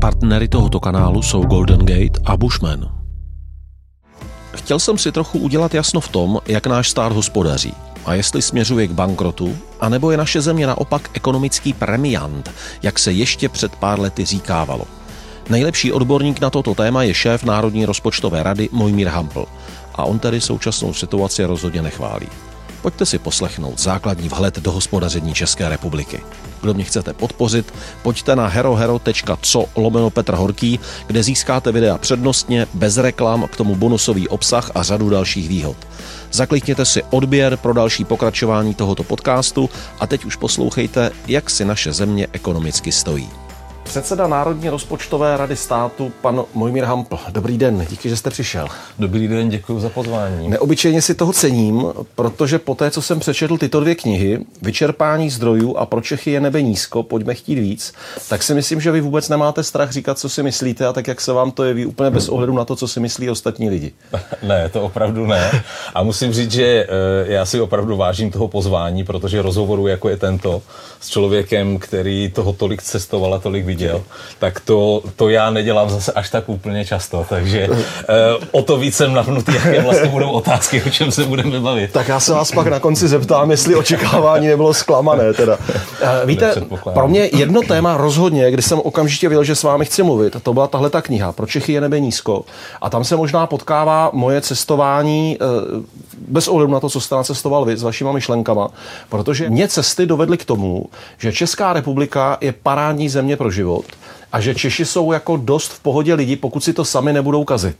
Partnery tohoto kanálu jsou Golden Gate a Bushman. Chtěl jsem si trochu udělat jasno v tom, jak náš stát hospodaří a jestli směřuje k bankrotu, anebo je naše země naopak ekonomický premiant, jak se ještě před pár lety říkávalo. Nejlepší odborník na toto téma je šéf Národní rozpočtové rady Mojmír Hampl a on tedy současnou situaci rozhodně nechválí. Pojďte si poslechnout základní vhled do hospodaření České republiky. Kdo mě chcete podpořit, pojďte na herohero.co lomeno Petr Horký, kde získáte videa přednostně, bez reklam, k tomu bonusový obsah a řadu dalších výhod. Zaklikněte si odběr pro další pokračování tohoto podcastu a teď už poslouchejte, jak si naše země ekonomicky stojí. Předseda Národní rozpočtové rady státu, pan Mojmír Hampl. Dobrý den, díky, že jste přišel. Dobrý den, děkuji za pozvání. Neobyčejně si toho cením, protože po té, co jsem přečetl tyto dvě knihy, Vyčerpání zdrojů a pro Čechy je nebe nízko, pojďme chtít víc, tak si myslím, že vy vůbec nemáte strach říkat, co si myslíte a tak, jak se vám to jeví, úplně bez ohledu na to, co si myslí ostatní lidi. Ne, to opravdu ne. A musím říct, že eh, já si opravdu vážím toho pozvání, protože rozhovoru, jako je tento, s člověkem, který toho tolik cestoval a tolik viděl, tak to, to já nedělám zase až tak úplně často, takže uh, o to víc jsem napnutý, jaké vlastně budou otázky, o čem se budeme bavit. Tak já se vás pak na konci zeptám, jestli očekávání nebylo zklamané. Teda. Uh, víte, pro mě jedno téma rozhodně, kdy jsem okamžitě věděl, že s vámi chci mluvit, to byla tahle ta kniha, Pro Čechy je nebe nízko. A tam se možná potkává moje cestování uh, bez ohledu na to, co jste nacestoval vy s vašima myšlenkama, protože mě cesty dovedly k tomu, že Česká republika je parádní země pro život a že Češi jsou jako dost v pohodě lidi, pokud si to sami nebudou kazit.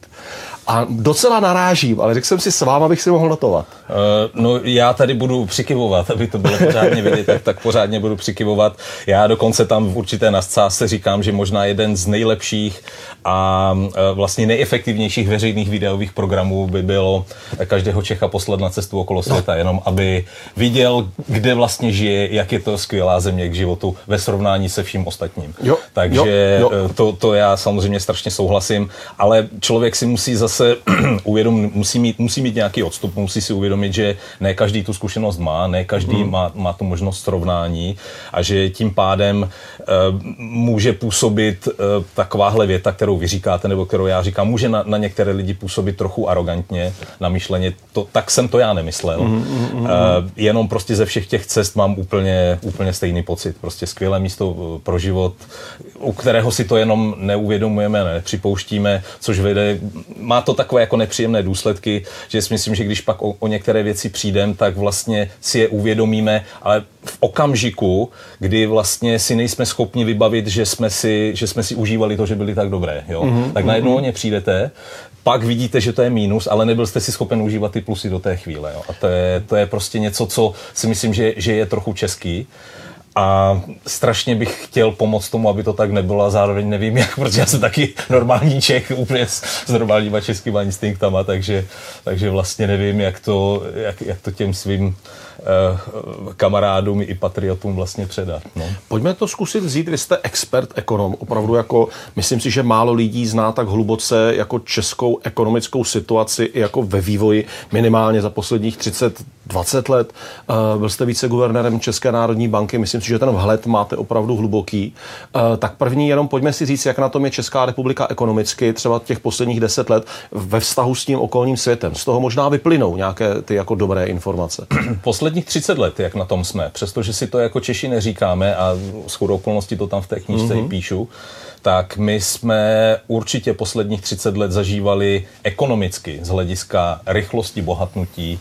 A docela narážím, ale řekl jsem si s váma, abych si mohl notovat. Uh, no já tady budu přikivovat, aby to bylo pořádně vidět, tak, tak pořádně budu přikivovat. Já dokonce tam v určité nascáse říkám, že možná jeden z nejlepších a uh, vlastně nejefektivnějších veřejných videových programů by bylo každého Čecha poslat na cestu okolo světa, no. jenom aby viděl, kde vlastně žije, jak je to skvělá země k životu ve srovnání se vším ostatním. Jo, Takže jo, jo. To, to já samozřejmě strašně souhlasím, ale člověk si musí zase zase uvědom, musí, mít, musí mít nějaký odstup, musí si uvědomit, že ne každý tu zkušenost má, ne každý mm. má, má tu možnost srovnání a že tím pádem může působit uh, takováhle věta, kterou vy říkáte, nebo kterou já říkám, může na, na některé lidi působit trochu arrogantně na myšleně. To, tak jsem to já nemyslel. Mm, mm, uh, jenom prostě ze všech těch cest mám úplně, úplně stejný pocit. Prostě skvělé místo pro život, u kterého si to jenom neuvědomujeme, nepřipouštíme, což vede, má to takové jako nepříjemné důsledky, že si myslím, že když pak o, o některé věci přijdem, tak vlastně si je uvědomíme, ale v okamžiku, kdy vlastně si nejsme schopni vybavit, že jsme si, že jsme si užívali to, že byli tak dobré, jo? Mm-hmm, tak najednou mm-hmm. o ně přijdete, pak vidíte, že to je mínus, ale nebyl jste si schopen užívat ty plusy do té chvíle. Jo? A to je, to je prostě něco, co si myslím, že, že je trochu český. A strašně bych chtěl pomoct tomu, aby to tak nebylo a zároveň nevím jak, protože já jsem taky normální Čech, úplně s, s normálníma českýma instinktama, takže, takže vlastně nevím, jak to, jak, jak to těm svým Eh, kamarádům i patriotům vlastně předat. No. Pojďme to zkusit vzít. Vy jste expert ekonom. Opravdu jako, myslím si, že málo lidí zná tak hluboce jako českou ekonomickou situaci jako ve vývoji minimálně za posledních 30 20 let. Uh, byl jste více guvernérem České národní banky, myslím si, že ten vhled máte opravdu hluboký. Uh, tak první, jenom pojďme si říct, jak na tom je Česká republika ekonomicky, třeba těch posledních 10 let ve vztahu s tím okolním světem. Z toho možná vyplynou nějaké ty jako dobré informace. posledních 30 let, jak na tom jsme, přestože si to jako Češi neříkáme a s chodou okolností to tam v té knížce mm-hmm. i píšu, tak my jsme určitě posledních 30 let zažívali ekonomicky z hlediska rychlosti bohatnutí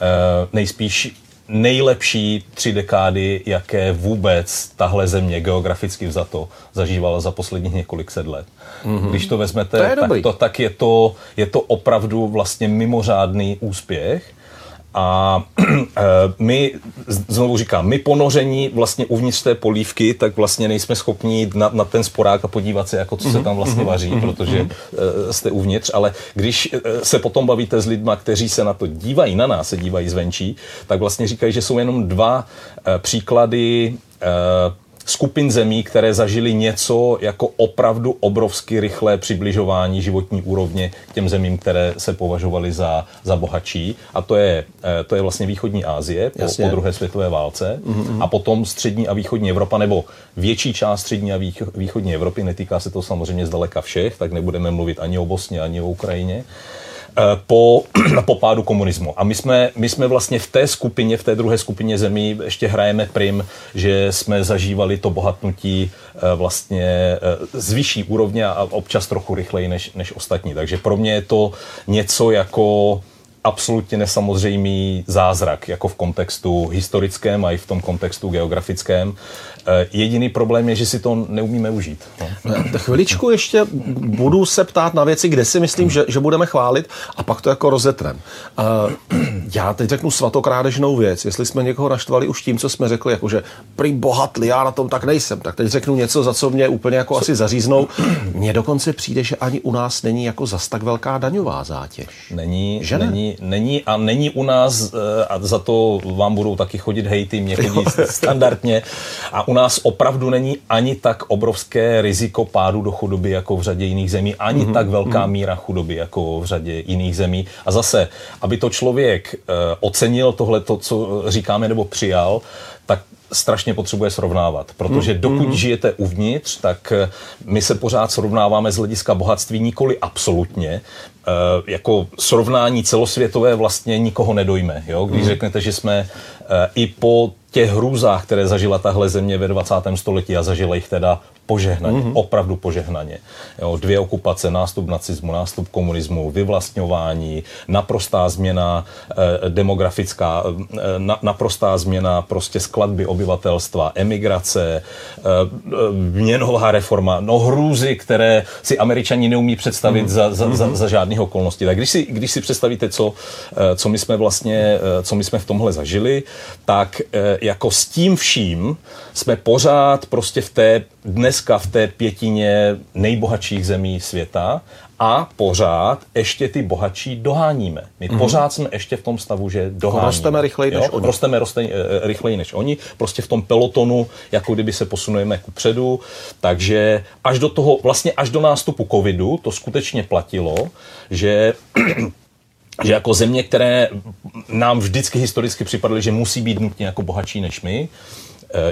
eh, nejspíš nejlepší tři dekády, jaké vůbec tahle země geograficky vzato zažívala za posledních několik set let. Mm-hmm. Když to vezmete, to tak, to, tak je, to, je to opravdu vlastně mimořádný úspěch a eh, my, znovu říkám, my ponoření vlastně uvnitř té polívky, tak vlastně nejsme schopni jít na, na ten sporák a podívat se, jako co se tam vlastně mhm, vaří, mm-hmm. protože uh, jste uvnitř, ale když uh, se potom bavíte s lidma, kteří se na to dívají, na nás se dívají zvenčí, tak vlastně říkají, že jsou jenom dva příklady skupin zemí, které zažili něco jako opravdu obrovsky rychlé přibližování životní úrovně k těm zemím, které se považovaly za, za bohatší. A to je, eh, to je vlastně východní Asie po, po druhé světové válce. Mm-hmm. A potom střední a východní Evropa, nebo větší část střední a východní Evropy. Netýká se to samozřejmě zdaleka všech, tak nebudeme mluvit ani o Bosně, ani o Ukrajině. Eh, po, po pádu komunismu. A my jsme, my jsme vlastně v té skupině, v té druhé skupině zemí ještě hrajeme prim, že jsme zažívali to bohatnutí eh, vlastně eh, z vyšší úrovně a občas trochu rychleji než, než ostatní. Takže pro mě je to něco jako absolutně nesamozřejmý zázrak, jako v kontextu historickém a i v tom kontextu geografickém. Eh, jediný problém je, že si to neumíme užít. No. Chviličku ještě budu se ptát na věci, kde si myslím, že, že budeme chválit a pak to jako rozetrem. Uh, já teď řeknu svatokrádežnou věc. Jestli jsme někoho naštvali už tím, co jsme řekli, jakože prý bohatli, já na tom tak nejsem, tak teď řeknu něco, za co mě úplně jako co? asi zaříznou. Mně dokonce přijde, že ani u nás není jako zas tak velká daňová zátěž. Není, že ne? není, není a není u nás, eh, a za to vám budou taky chodit hejty, mě chodí standardně, a u nás opravdu není ani tak obrovské riziko pádu do chudoby jako v řadě jiných zemí, ani mm-hmm. tak velká mm-hmm. míra chudoby jako v řadě jiných zemí. A zase, aby to člověk uh, ocenil tohle, to, co říkáme, nebo přijal, tak strašně potřebuje srovnávat, protože mm, dokud mm. žijete uvnitř, tak eh, my se pořád srovnáváme z hlediska bohatství nikoli absolutně, e, jako srovnání celosvětové vlastně nikoho nedojme. Jo? Když mm. řeknete, že jsme e, i po těch hrůzách, které zažila tahle země ve 20. století a zažila jich teda požehnaně, mm-hmm. opravdu požehnaně. Jo, dvě okupace, nástup nacismu, nástup komunismu, vyvlastňování, naprostá změna eh, demografická, eh, na, naprostá změna prostě skladby obyvatelstva, emigrace, eh, měnová reforma, no hrůzy, které si američani neumí představit mm-hmm. za, za, za, mhm. za žádných okolností. Tak když si, když si představíte, co, eh, co my jsme vlastně, eh, co my jsme v tomhle zažili, tak eh, jako s tím vším jsme pořád prostě v té dneska v té pětině nejbohatších zemí světa a pořád ještě ty bohatší doháníme. My mm-hmm. pořád jsme ještě v tom stavu, že doháníme. Rosteme rychleji než jo? oni. Rosteme roste, uh, rychleji než oni. Prostě v tom pelotonu, jako kdyby se posunujeme ku předu. Takže až do toho, vlastně až do nástupu covidu to skutečně platilo, že že jako země, které nám vždycky historicky připadly, že musí být nutně jako bohatší než my,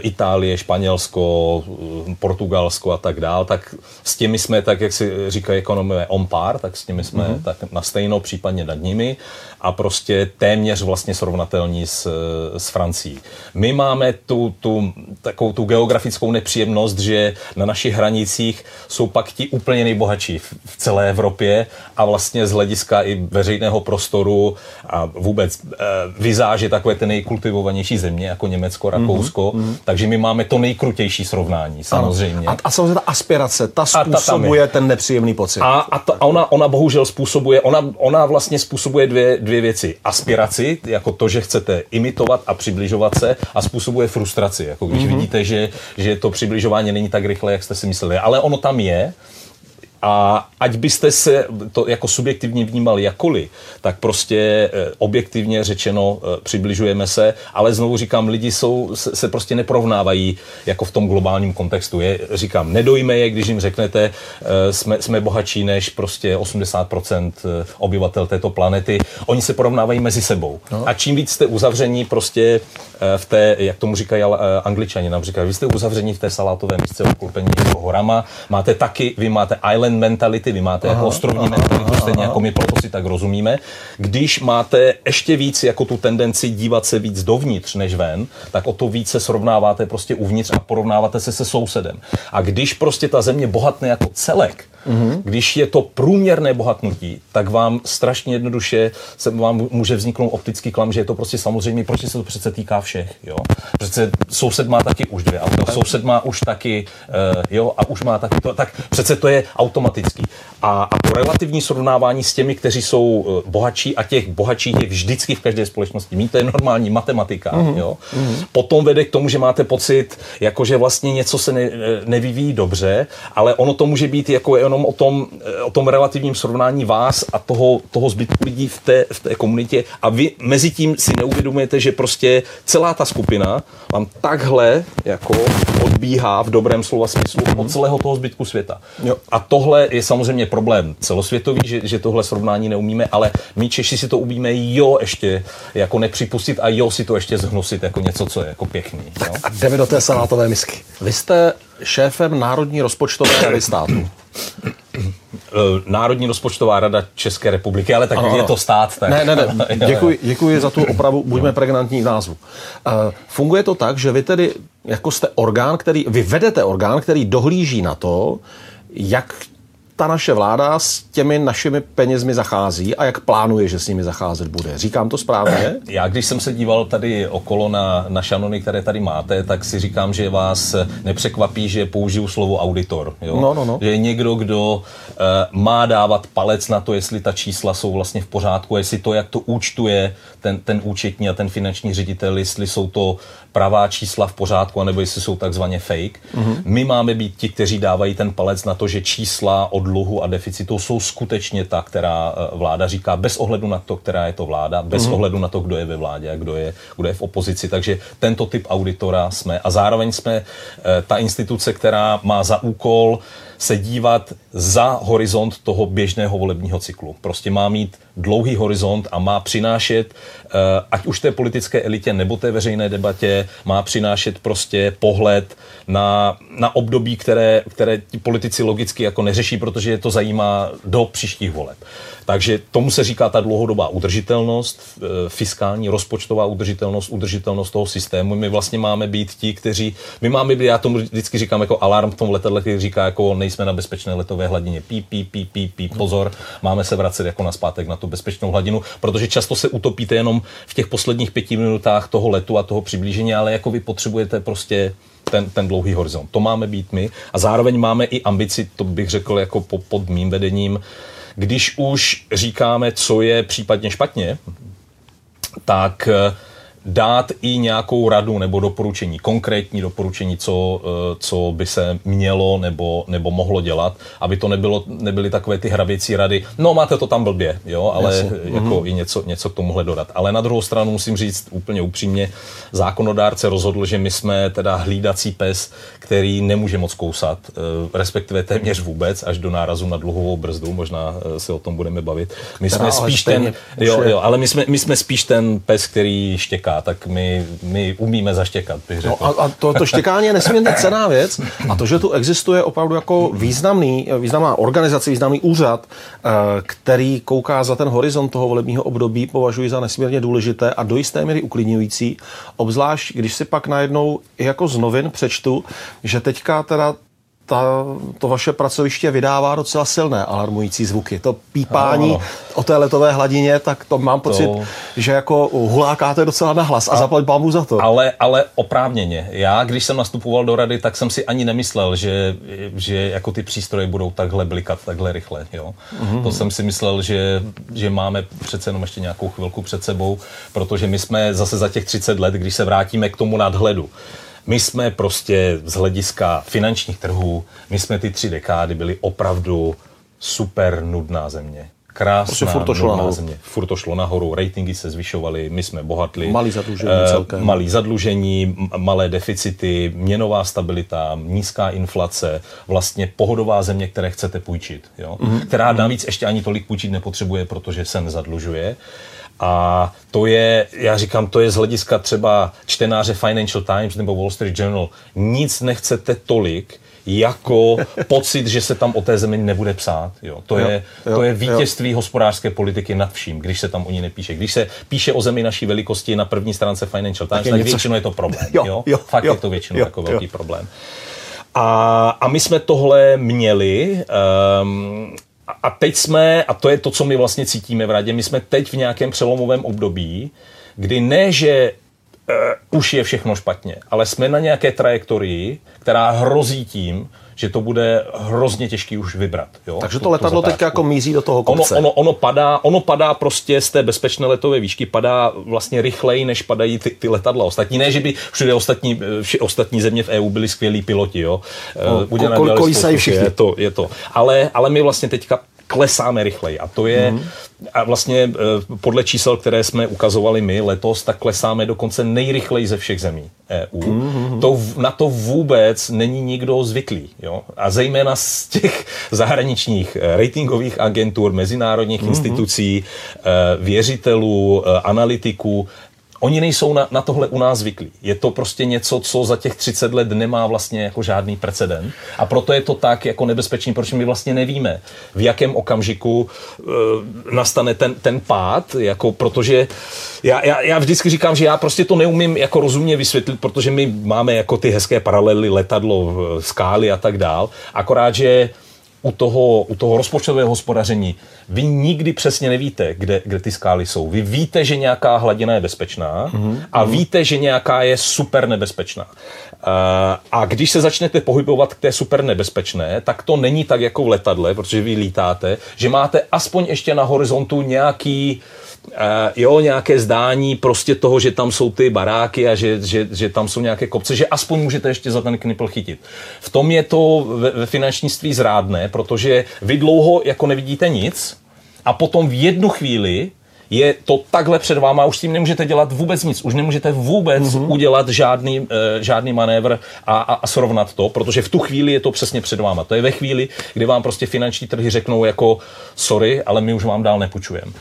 Itálie, Španělsko, eh, Portugalsko a tak dál, tak s těmi jsme, tak jak si říkají ekonomové, on par, tak s těmi jsme mm-hmm. tak na stejno, případně nad nimi a prostě téměř vlastně srovnatelní s, s Francií. My máme tu, tu takovou tu geografickou nepříjemnost, že na našich hranicích jsou pak ti úplně nejbohatší v, v celé Evropě a vlastně z hlediska i veřejného prostoru a vůbec e, vizáže takové ty nejkultivovanější země, jako Německo, Rakousko, mm-hmm. Takže my máme to nejkrutější srovnání, samozřejmě. A, a samozřejmě ta aspirace, ta způsobuje ta ten nepříjemný pocit. A, a, ta, a ona, ona bohužel způsobuje, ona, ona vlastně způsobuje dvě, dvě dvě věci. Aspiraci, jako to, že chcete imitovat a přibližovat se a způsobuje frustraci. Jako když mm-hmm. vidíte, že, že to přibližování není tak rychle, jak jste si mysleli. Ale ono tam je, a ať byste se to jako subjektivně vnímali jakoli, tak prostě eh, objektivně řečeno eh, přibližujeme se, ale znovu říkám, lidi jsou, se, prostě neprovnávají jako v tom globálním kontextu. Je, říkám, nedojme je, když jim řeknete, eh, jsme, jsme bohatší než prostě 80% obyvatel této planety. Oni se porovnávají mezi sebou. No. A čím víc jste uzavření prostě v té, jak tomu říkají angličani, nám říkají, vy jste uzavření v té salátové místce obklopení horama, máte taky, vy máte island island mentality, vy máte aha, jako ostrovní aha, mentalitu, aha, stejně aha. jako my, proto si tak rozumíme. Když máte ještě víc jako tu tendenci dívat se víc dovnitř než ven, tak o to více srovnáváte prostě uvnitř a porovnáváte se se sousedem. A když prostě ta země bohatne jako celek, Mm-hmm. Když je to průměrné bohatnutí, tak vám strašně jednoduše se vám může vzniknout optický klam, že je to prostě samozřejmě, protože se to přece týká všech. Jo? Přece soused má taky už dvě auta, soused má už taky, uh, jo, a už má taky to, tak přece to je automatický. A, a to relativní srovnávání s těmi, kteří jsou uh, bohatší a těch bohatších je vždycky v každé společnosti. Mít to je normální matematika. Mm-hmm. Jo? Mm-hmm. Potom vede k tomu, že máte pocit, jako že vlastně něco se ne, nevyvíjí dobře, ale ono to může být jako jenom o tom, eh, o tom relativním srovnání vás a toho, toho zbytku lidí v té, v té komunitě a vy mezi tím si neuvědomujete, že prostě celá ta skupina vám takhle jako odbíhá v dobrém slova smyslu od celého toho zbytku světa. Jo. A tohle je samozřejmě problém celosvětový, že, že tohle srovnání neumíme, ale my Češi si to umíme jo ještě jako nepřipustit a jo si to ještě zhnusit jako něco, co je jako pěkný. Tak jo? a jdeme do té salátové misky. Vy jste šéfem Národní rozpočtové rady státu. Eh, Národní rozpočtová rada České republiky, ale tak ano, je to stát. Tak. Ne, ne, ne. Děkuji, děkuji za tu opravu, buďme pregnantní v názvu. Uh, funguje to tak, že vy tedy jako jste orgán, který, vy vedete orgán, který dohlíží na to, jak ta naše vláda s těmi našimi penězmi zachází a jak plánuje, že s nimi zacházet bude. Říkám to správně? Já, když jsem se díval tady okolo na, na šanony, které tady máte, tak si říkám, že vás nepřekvapí, že použiju slovo auditor. Jo? No, no, no. Že je někdo, kdo uh, má dávat palec na to, jestli ta čísla jsou vlastně v pořádku, jestli to, jak to účtuje ten, ten účetní a ten finanční ředitel, jestli jsou to pravá čísla v pořádku, anebo jestli jsou takzvaně fake. Mm-hmm. My máme být ti, kteří dávají ten palec na to, že čísla o dluhu a deficitu jsou skutečně ta, která eh, vláda říká, bez ohledu na to, která je to vláda, bez mm-hmm. ohledu na to, kdo je ve vládě a kdo je, kdo je v opozici. Takže tento typ auditora jsme. A zároveň jsme eh, ta instituce, která má za úkol se dívat za horizont toho běžného volebního cyklu. Prostě má mít dlouhý horizont a má přinášet, eh, ať už té politické elitě nebo té veřejné debatě, má přinášet prostě pohled na, na období, které, které ti politici logicky jako neřeší, protože je to zajímá do příštích voleb. Takže tomu se říká ta dlouhodobá udržitelnost, eh, fiskální, rozpočtová udržitelnost, udržitelnost toho systému. My vlastně máme být ti, kteří, my máme být, já tomu vždycky říkám jako alarm v tom letadle, který říká jako nejsme na bezpečné letové hladině, pí, pí, pí, pí, pí, pozor, máme se vracet jako na zpátek na tu bezpečnou hladinu, protože často se utopíte jenom v těch posledních pěti minutách toho letu a toho přiblížení, ale jako vy potřebujete prostě ten, ten dlouhý horizont. To máme být my a zároveň máme i ambici, to bych řekl jako po, pod mým vedením, když už říkáme, co je případně špatně, tak uh, dát i nějakou radu nebo doporučení, konkrétní doporučení, co, eh, co by se mělo nebo, nebo mohlo dělat, aby to nebylo, nebyly takové ty hraběcí rady, no máte to tam blbě, jo, ale Jasně. jako mm-hmm. i něco, něco k tomuhle dodat. Ale na druhou stranu musím říct úplně upřímně, zákonodárce rozhodl, že my jsme teda hlídací pes, který nemůže moc kousat, eh, respektive téměř vůbec, až do nárazu na dluhovou brzdu, možná eh, se o tom budeme bavit. My jsme spíš ten, jo, jo, ale my jsme, my jsme spíš ten pes, který štěká tak my, my umíme zaštěkat, bych řekl. No a, a to, to štěkání je nesmírně cená věc a to, že tu existuje opravdu jako významný, významná organizace, významný úřad, eh, který kouká za ten horizont toho volebního období, považuji za nesmírně důležité a do jisté míry uklidňující, obzvlášť když si pak najednou jako z novin přečtu, že teďka teda ta, to vaše pracoviště vydává docela silné alarmující zvuky. To pípání ano. o té letové hladině, tak to mám pocit, to... že jako hulákáte docela nahlas a, a zaplať bámu za to. Ale, ale oprávněně. Já, když jsem nastupoval do rady, tak jsem si ani nemyslel, že, že jako ty přístroje budou takhle blikat takhle rychle. Jo? Mm-hmm. To jsem si myslel, že, že máme přece jenom ještě nějakou chvilku před sebou, protože my jsme zase za těch 30 let, když se vrátíme k tomu nadhledu, my jsme prostě z hlediska finančních trhů, my jsme ty tři dekády byli opravdu super nudná země. Krásná, prostě furt to šlo nahoru. země. Furt to šlo nahoru, ratingy se zvyšovaly, my jsme bohatli. Malý zadlužení uh, celkem. Malý zadlužení, malé deficity, měnová stabilita, nízká inflace, vlastně pohodová země, které chcete půjčit. Jo? Mm-hmm. Která navíc ještě ani tolik půjčit nepotřebuje, protože se nezadlužuje. A to je, já říkám, to je z hlediska třeba čtenáře Financial Times nebo Wall Street Journal. Nic nechcete tolik, jako pocit, že se tam o té zemi nebude psát. Jo. To, jo, je, jo, to je vítězství jo. hospodářské politiky nad vším, když se tam o ní nepíše. Když se píše o zemi naší velikosti na první stránce Financial Times, tak, tak něco... většinou je to problém. Jo, jo? Jo, Fakt jo, je to většinou jo, jako jo. velký problém. A, a my jsme tohle měli. Um, a teď jsme, a to je to, co my vlastně cítíme v radě, my jsme teď v nějakém přelomovém období, kdy ne, že uh, už je všechno špatně, ale jsme na nějaké trajektorii, která hrozí tím, že to bude hrozně těžký už vybrat. Jo? Takže to, to letadlo teď jako míří do toho kopce. Ono, ono, ono, padá, ono padá prostě z té bezpečné letové výšky, padá vlastně rychleji, než padají ty, ty letadla ostatní. Ne, že by všude ostatní, vši, ostatní země v EU byli skvělí piloti. Jo? No, kol, kolísají všichni. Je to, je to. Ale, ale my vlastně teďka klesáme rychleji. A to je, mm-hmm. a vlastně e, podle čísel, které jsme ukazovali my letos, tak klesáme dokonce nejrychleji ze všech zemí EU. Mm-hmm. To, na to vůbec není nikdo zvyklý. Jo? A zejména z těch zahraničních e, ratingových agentur, mezinárodních mm-hmm. institucí, e, věřitelů, analytiků, Oni nejsou na, na tohle u nás zvyklí. Je to prostě něco, co za těch 30 let nemá vlastně jako žádný precedent. A proto je to tak jako nebezpečný, protože my vlastně nevíme, v jakém okamžiku e, nastane ten, ten pád, jako protože já, já, já vždycky říkám, že já prostě to neumím jako rozumně vysvětlit, protože my máme jako ty hezké paralely, letadlo, skály a tak dál. Akorát, že u toho, u toho rozpočtového hospodaření vy nikdy přesně nevíte, kde, kde ty skály jsou. Vy víte, že nějaká hladina je bezpečná mm-hmm. a víte, že nějaká je super nebezpečná. A když se začnete pohybovat k té super nebezpečné, tak to není tak jako v letadle, protože vy lítáte, že máte aspoň ještě na horizontu nějaký Uh, jo, nějaké zdání prostě toho, že tam jsou ty baráky a že, že, že tam jsou nějaké kopce, že aspoň můžete ještě za ten knipl chytit. V tom je to ve, ve finančnictví zrádné, protože vy dlouho jako nevidíte nic a potom v jednu chvíli je to takhle před váma, už s tím nemůžete dělat vůbec nic, už nemůžete vůbec mm-hmm. udělat žádný, uh, žádný manévr a, a, a srovnat to, protože v tu chvíli je to přesně před váma. To je ve chvíli, kdy vám prostě finanční trhy řeknou jako sorry, ale my už vám dál nepůjčujeme.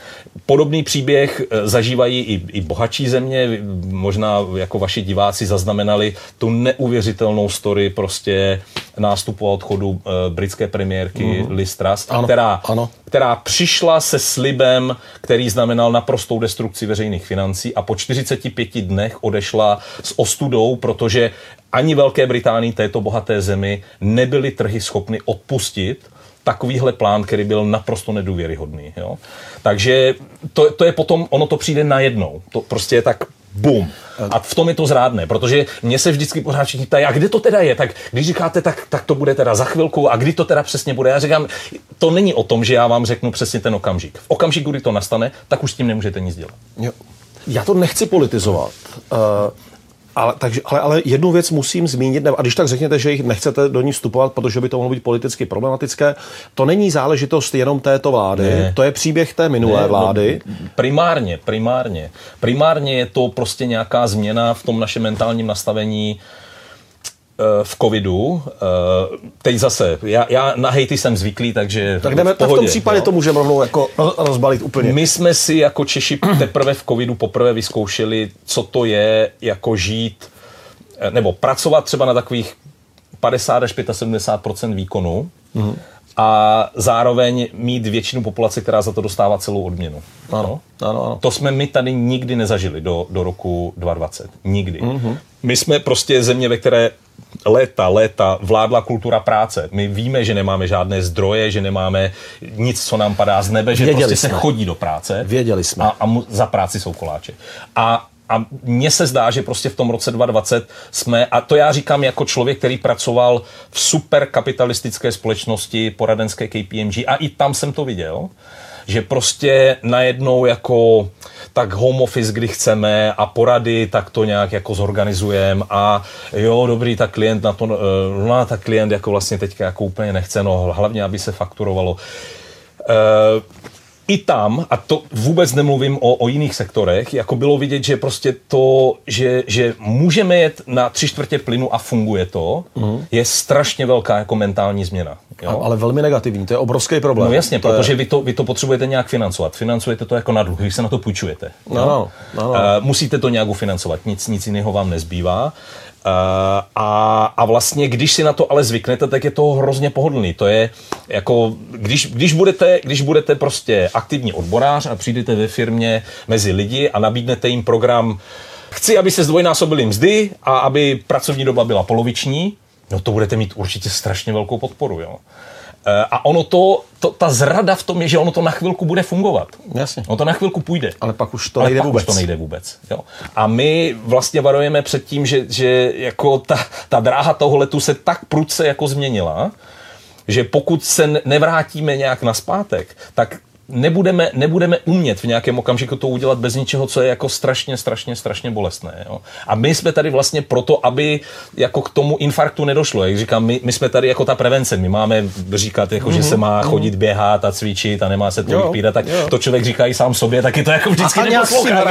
Podobný příběh uh, zažívají i, i bohatší země, možná jako vaši diváci zaznamenali tu neuvěřitelnou story prostě nástupu a odchodu uh, britské premiérky mm-hmm. Liz Truss, ano, která, ano. která přišla se slibem, který znamenal naprostou destrukci veřejných financí a po 45 dnech odešla s ostudou, protože ani Velké Británii, této bohaté zemi, nebyly trhy schopny odpustit takovýhle plán, který byl naprosto nedůvěryhodný. Jo? Takže to, to je potom, ono to přijde najednou. To prostě je tak bum. A v tom je to zrádné, protože mě se vždycky pořád všichni ptají, a kdy to teda je? Tak když říkáte, tak, tak to bude teda za chvilku a kdy to teda přesně bude? Já říkám, to není o tom, že já vám řeknu přesně ten okamžik. V okamžiku, kdy to nastane, tak už s tím nemůžete nic dělat. Jo. Já to nechci politizovat. Uh, ale, takže, ale, ale jednu věc musím zmínit, a když tak řekněte, že jich nechcete do ní vstupovat, protože by to mohlo být politicky problematické, to není záležitost jenom této vlády, ne. to je příběh té minulé ne, no, vlády. No, primárně, primárně. Primárně je to prostě nějaká změna v tom našem mentálním nastavení v covidu. Eh, teď zase, já, já na hejty jsem zvyklý, takže Tak jdeme, v, pohodě, tak v tom případě no. to můžeme rovnou jako rozbalit úplně. My jsme si jako Češi teprve v covidu poprvé vyzkoušeli, co to je jako žít, eh, nebo pracovat třeba na takových 50 až 75% výkonu mm. a zároveň mít většinu populace, která za to dostává celou odměnu. Ano, ano, ano. To jsme my tady nikdy nezažili do, do roku 2020. Nikdy. Mm-hmm. My jsme prostě země, ve které léta, léta vládla kultura práce. My víme, že nemáme žádné zdroje, že nemáme nic, co nám padá z nebe, že Věděli prostě jsme. se chodí do práce. Věděli jsme. A, a mu, za práci jsou koláče. A a mně se zdá, že prostě v tom roce 2020 jsme, a to já říkám jako člověk, který pracoval v superkapitalistické společnosti poradenské KPMG a i tam jsem to viděl, že prostě najednou jako tak home office, kdy chceme a porady, tak to nějak jako zorganizujeme a jo, dobrý, tak klient na to, eh, no tak klient jako vlastně teďka jako úplně nechce, no hlavně, aby se fakturovalo. Uh, i tam, a to vůbec nemluvím o, o jiných sektorech, jako bylo vidět, že prostě to, že, že můžeme jet na tři čtvrtě plynu a funguje to, mm. je strašně velká jako mentální změna. Jo? Ale velmi negativní, to je obrovský problém. No jasně, to protože je... vy, to, vy to potřebujete nějak financovat. Financujete to jako na dluh, když se na to půjčujete. No, no, no, no. Uh, musíte to nějak ufinancovat, nic, nic jiného vám nezbývá. Uh, a, a vlastně, když si na to ale zvyknete, tak je to hrozně pohodlný. To je jako, když, když, budete, když budete prostě aktivní odborář a přijdete ve firmě mezi lidi a nabídnete jim program, chci, aby se zdvojnásobily mzdy a aby pracovní doba byla poloviční, no to budete mít určitě strašně velkou podporu. Jo. Uh, a ono to to, ta zrada v tom je, že ono to na chvilku bude fungovat. Jasně. Ono to na chvilku půjde. Ale pak už to Ale nejde pak vůbec. Už to nejde vůbec. Jo. A my vlastně varujeme před tím, že, že jako ta, ta dráha toho letu se tak prudce jako změnila, že pokud se ne- nevrátíme nějak na zpátek, tak nebudeme, nebudeme umět v nějakém okamžiku to udělat bez ničeho, co je jako strašně, strašně, strašně bolestné. Jo? A my jsme tady vlastně proto, aby jako k tomu infarktu nedošlo. Jak říkám, my, my jsme tady jako ta prevence. My máme říkat, jako, že se má chodit, běhat a cvičit a nemá se to Mhm, vypírat, tak jo. to člověk říká i sám sobě, taky to jako vždycky A- s neposlouchá.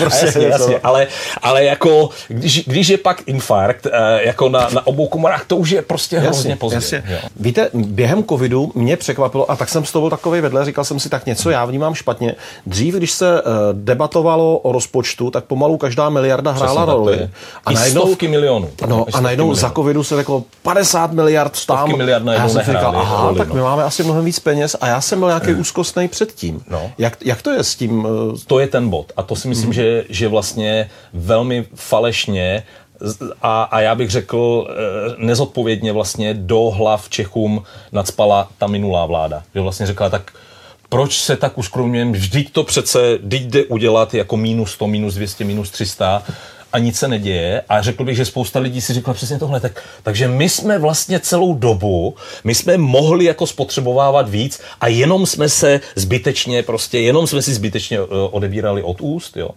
prostě, jasně, jasně. Ale, ale jako, když, když je pak infarkt, eh, jako na, na obou komorách, to už je prostě hrozně pozdě. Víte, během covidu mě překvapilo, a tak jsem z toho byl takový vedle, říkal jsem si, tak něco já vnímám špatně. Dřív, když se uh, debatovalo o rozpočtu, tak pomalu každá miliarda hrála roli. A I najednou, stovky milionů. No, a najednou milionů. za covidu se řeklo 50 miliard tam. Stovky miliard a najednou já jsem říkal, aha, roli, tak no. my máme asi mnohem víc peněz a já jsem byl nějaký úzkostný předtím. No. Jak, jak to je s tím? uh, To je ten bod. A to si myslím, že, že vlastně velmi falešně a, a já bych řekl eh, nezodpovědně vlastně do hlav Čechům nadspala ta minulá vláda. Že vlastně řekla tak, proč se tak uskromňujeme, vždyť to přece, vždyť jde udělat jako minus 100, minus 200, minus 300 a nic se neděje. A řekl bych, že spousta lidí si řekla přesně tohle. Tak, takže my jsme vlastně celou dobu, my jsme mohli jako spotřebovávat víc a jenom jsme se zbytečně prostě, jenom jsme si zbytečně eh, odebírali od úst, jo.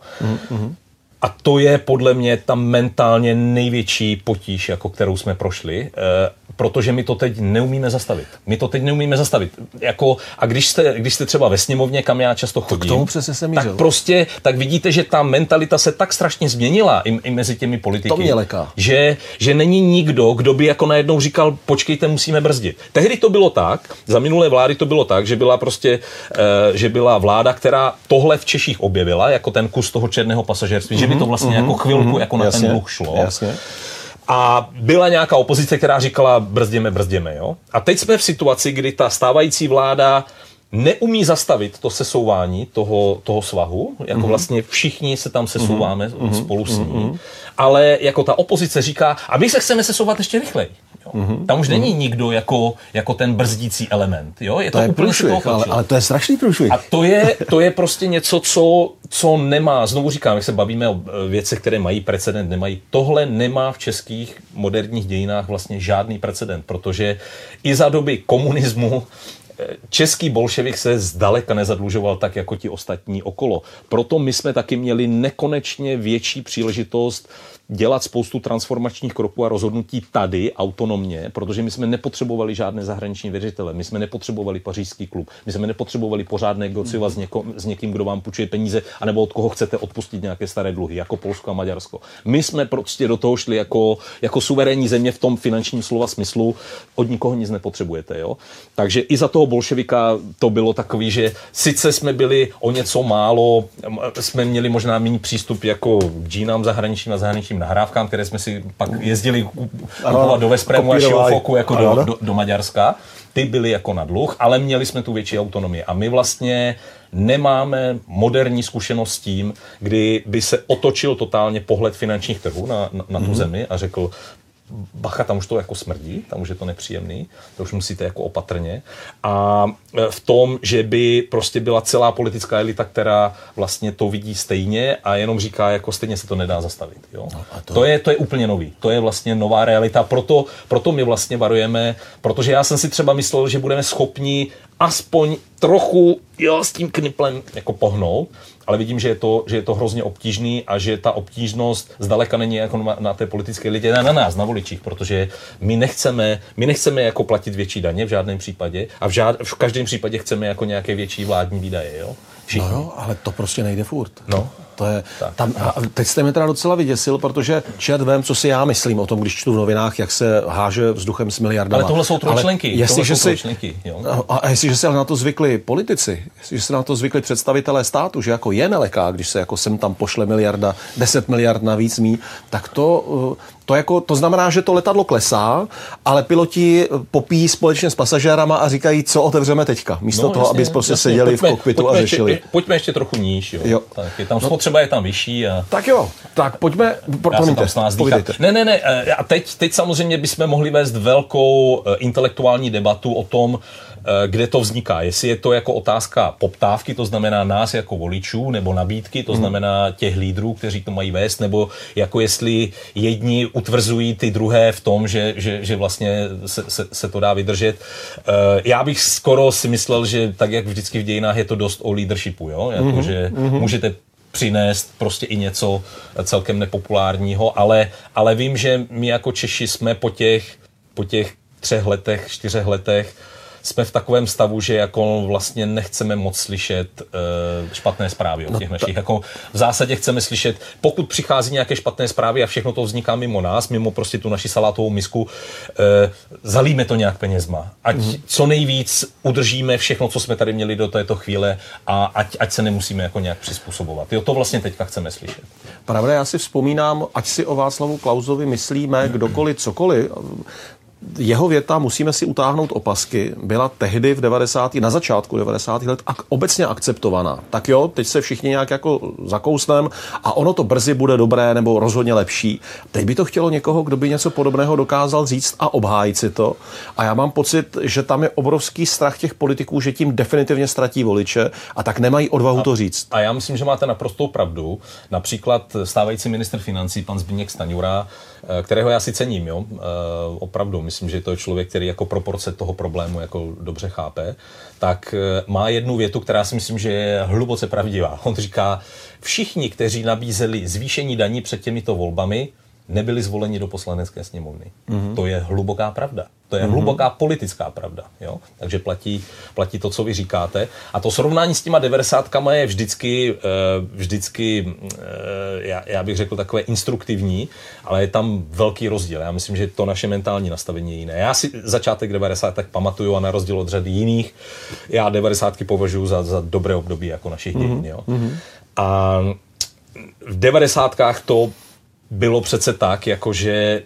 A to je podle mě ta mentálně největší potíž, jako kterou jsme prošli, eh, protože my to teď neumíme zastavit. My to teď neumíme zastavit. Jako, a když jste, když jste třeba ve sněmovně, kam já často chodím, tomu přesně jsem tak prostě, tak vidíte, že ta mentalita se tak strašně změnila i, i mezi těmi politiky. To mě leká. Že, že není nikdo, kdo by jako najednou říkal, počkejte, musíme brzdit. Tehdy to bylo tak, za minulé vlády to bylo tak, že byla prostě, eh, že byla vláda, která tohle v Češích objevila, jako ten kus toho černého pasažerství, že by to vlastně jako chvilku jako na jasně, ten dluh šlo. Jasně. A byla nějaká opozice, která říkala brzděme, brzděme. Jo? A teď jsme v situaci, kdy ta stávající vláda neumí zastavit to sesouvání toho, toho svahu, jako mm-hmm. vlastně všichni se tam sesouváme mm-hmm. spolu s ní, mm-hmm. ale jako ta opozice říká, a my se chceme sesouvat ještě rychleji. Jo? Mm-hmm. Tam už není nikdo jako, jako ten brzdící element. Jo? Je To to, je úplně průšvih, ale, ale to je strašný průšvih. A to je, to je prostě něco, co, co nemá, znovu říkám, jak se bavíme o e, věcech, které mají precedent, nemají. Tohle nemá v českých moderních dějinách vlastně žádný precedent, protože i za doby komunismu Český bolševik se zdaleka nezadlužoval tak jako ti ostatní okolo. Proto my jsme taky měli nekonečně větší příležitost dělat spoustu transformačních kroků a rozhodnutí tady autonomně, protože my jsme nepotřebovali žádné zahraniční věřitele, my jsme nepotřebovali pařížský klub, my jsme nepotřebovali pořád negociovat s, něko, s někým, kdo vám půjčuje peníze, anebo od koho chcete odpustit nějaké staré dluhy, jako Polsko a Maďarsko. My jsme prostě do toho šli jako, jako suverénní země v tom finančním slova smyslu, od nikoho nic nepotřebujete. Jo? Takže i za toho bolševika to bylo takový, že sice jsme byli o něco málo, jsme měli možná méně přístup jako k džínám zahraničním a zahraničním nahrávkám, které jsme si pak jezdili ku- kupovat do Veszprému a. Šilfoku jako Ano, do, do, do Maďarska. Ty byly jako na dluh, ale měli jsme tu větší autonomii. A my vlastně nemáme moderní zkušenost s tím, kdy by se otočil totálně pohled finančních trhů na, na, na tu zemi a řekl, bacha, tam už to jako smrdí, tam už je to nepříjemný, to už musíte jako opatrně. A e, v tom, že by prostě byla celá politická elita, která vlastně to vidí stejně a jenom říká, jako stejně se to nedá zastavit. Jo? a to- to... je, to je úplně nový. To je vlastně nová realita. Proto, proto my vlastně varujeme, protože já jsem si třeba myslel, že budeme schopni aspoň trochu jo, s tím kniplem jako pohnout, ale vidím, že je, to, že je to hrozně obtížný a že ta obtížnost zdaleka není jako na, na té politické lidě, na, na nás, na voličích, protože my nechceme, my nechceme jako platit větší daně v žádném případě a v, žád, v každém případě chceme jako nějaké větší vládní výdaje. Jo? Všichni. No jo, ale to prostě nejde furt. No. To je, Tak. tam, a teď jste mě teda docela vyděsil, protože čet vím, co si já myslím o tom, když čtu v novinách, jak se háže vzduchem s miliardama. Ale tohle jsou trojčlenky. Ale Jestliže tohle jsou si, trojčlenky, jo. a, a jestliže se na to zvykli politici, jestliže se na to zvykli představitelé státu, že jako je neleká, když se jako sem tam pošle miliarda, 10 miliard navíc mí, tak to, uh, To, jako, to znamená, že to letadlo klesá, ale piloti popíjí společně s pasažérama a říkají, co otevřeme teďka, místo no, toho, jasně, aby prostě jasně, seděli pojďme, v kokpitu a řešili. Ještě, pojďme ještě trochu níž, jo. jo. Tak je tam no. spotřeba je tam vyšší. A... Tak jo, tak pojďme, pro, promiňte, Ne, ne, ne, eh, a teď, teď samozřejmě bychom mohli vést velkou eh, intelektuální debatu o tom, Eh, kde to vzniká. Jestli je to jako otázka poptávky, to znamená nás jako voličů, nebo nabídky, to mhm. znamená těch lídrů, kteří to mají vést, nebo jako jestli jedni utvrzují ty druhé v tom, že, že, že vlastně se, se, se to dá vydržet. Eh, já bych skoro si myslel, že tak, jak vždycky v dějinách, je to dost o leadershipu, jo? Jako, mm-hmm. že mm-hmm. můžete přinést prostě i něco celkem nepopulárního, ale, ale vím, že my jako Češi jsme po těch, po těch třech letech, čtyřech letech jsme v takovém stavu, že jako vlastně nechceme moc slyšet uh, špatné zprávy o no těch no, našich. Jako v zásadě chceme slyšet, pokud přichází nějaké špatné zprávy a všechno to vzniká mimo nás, mimo prostě tu naši salátovou misku, uh, zalíme to nějak penězma. Ať mm. co nejvíc udržíme všechno, co jsme tady měli do této chvíle a ať, ať se nemusíme jako nějak přizpůsobovat. Jo, to vlastně teďka chceme slyšet. Pravda, já si vzpomínám, ať si o Václavu Klauzovi myslíme kdokoliv, cokoliv, jeho věta, musíme si utáhnout opasky, byla tehdy v 90. na začátku 90. let ak, obecně akceptovaná. Tak jo, teď se všichni nějak jako zakousnem a ono to brzy bude dobré nebo rozhodně lepší. Teď by to chtělo někoho, kdo by něco podobného dokázal říct a obhájit si to. A já mám pocit, že tam je obrovský strach těch politiků, že tím definitivně ztratí voliče a tak nemají odvahu a, to říct. A já myslím, že máte naprostou pravdu. Například stávající minister financí, pan Zbigněk Staňura, kterého já si cením, jo, eh, opravdu, myslím, že to je člověk, který jako proporce toho problému jako dobře chápe, tak eh, má jednu větu, která si myslím, že je hluboce pravdivá. On říká, všichni, kteří nabízeli zvýšení daní před těmito volbami, nebyli zvoleni do poslanecké sněmovny. Mm-hmm. To je hluboká pravda. To je mm-hmm. hluboká politická pravda. Jo? Takže platí, platí to, co vy říkáte. A to srovnání s těma devadesátkama je vždycky, uh, vždycky uh, já, já bych řekl, takové instruktivní, ale je tam velký rozdíl. Já myslím, že to naše mentální nastavení je jiné. Já si začátek 90. tak pamatuju a na rozdíl od řady jiných, já 90. považuji za, za dobré období jako našich mm-hmm. dějin. Jo? Mm-hmm. A v devadesátkách to bylo přece tak, jakože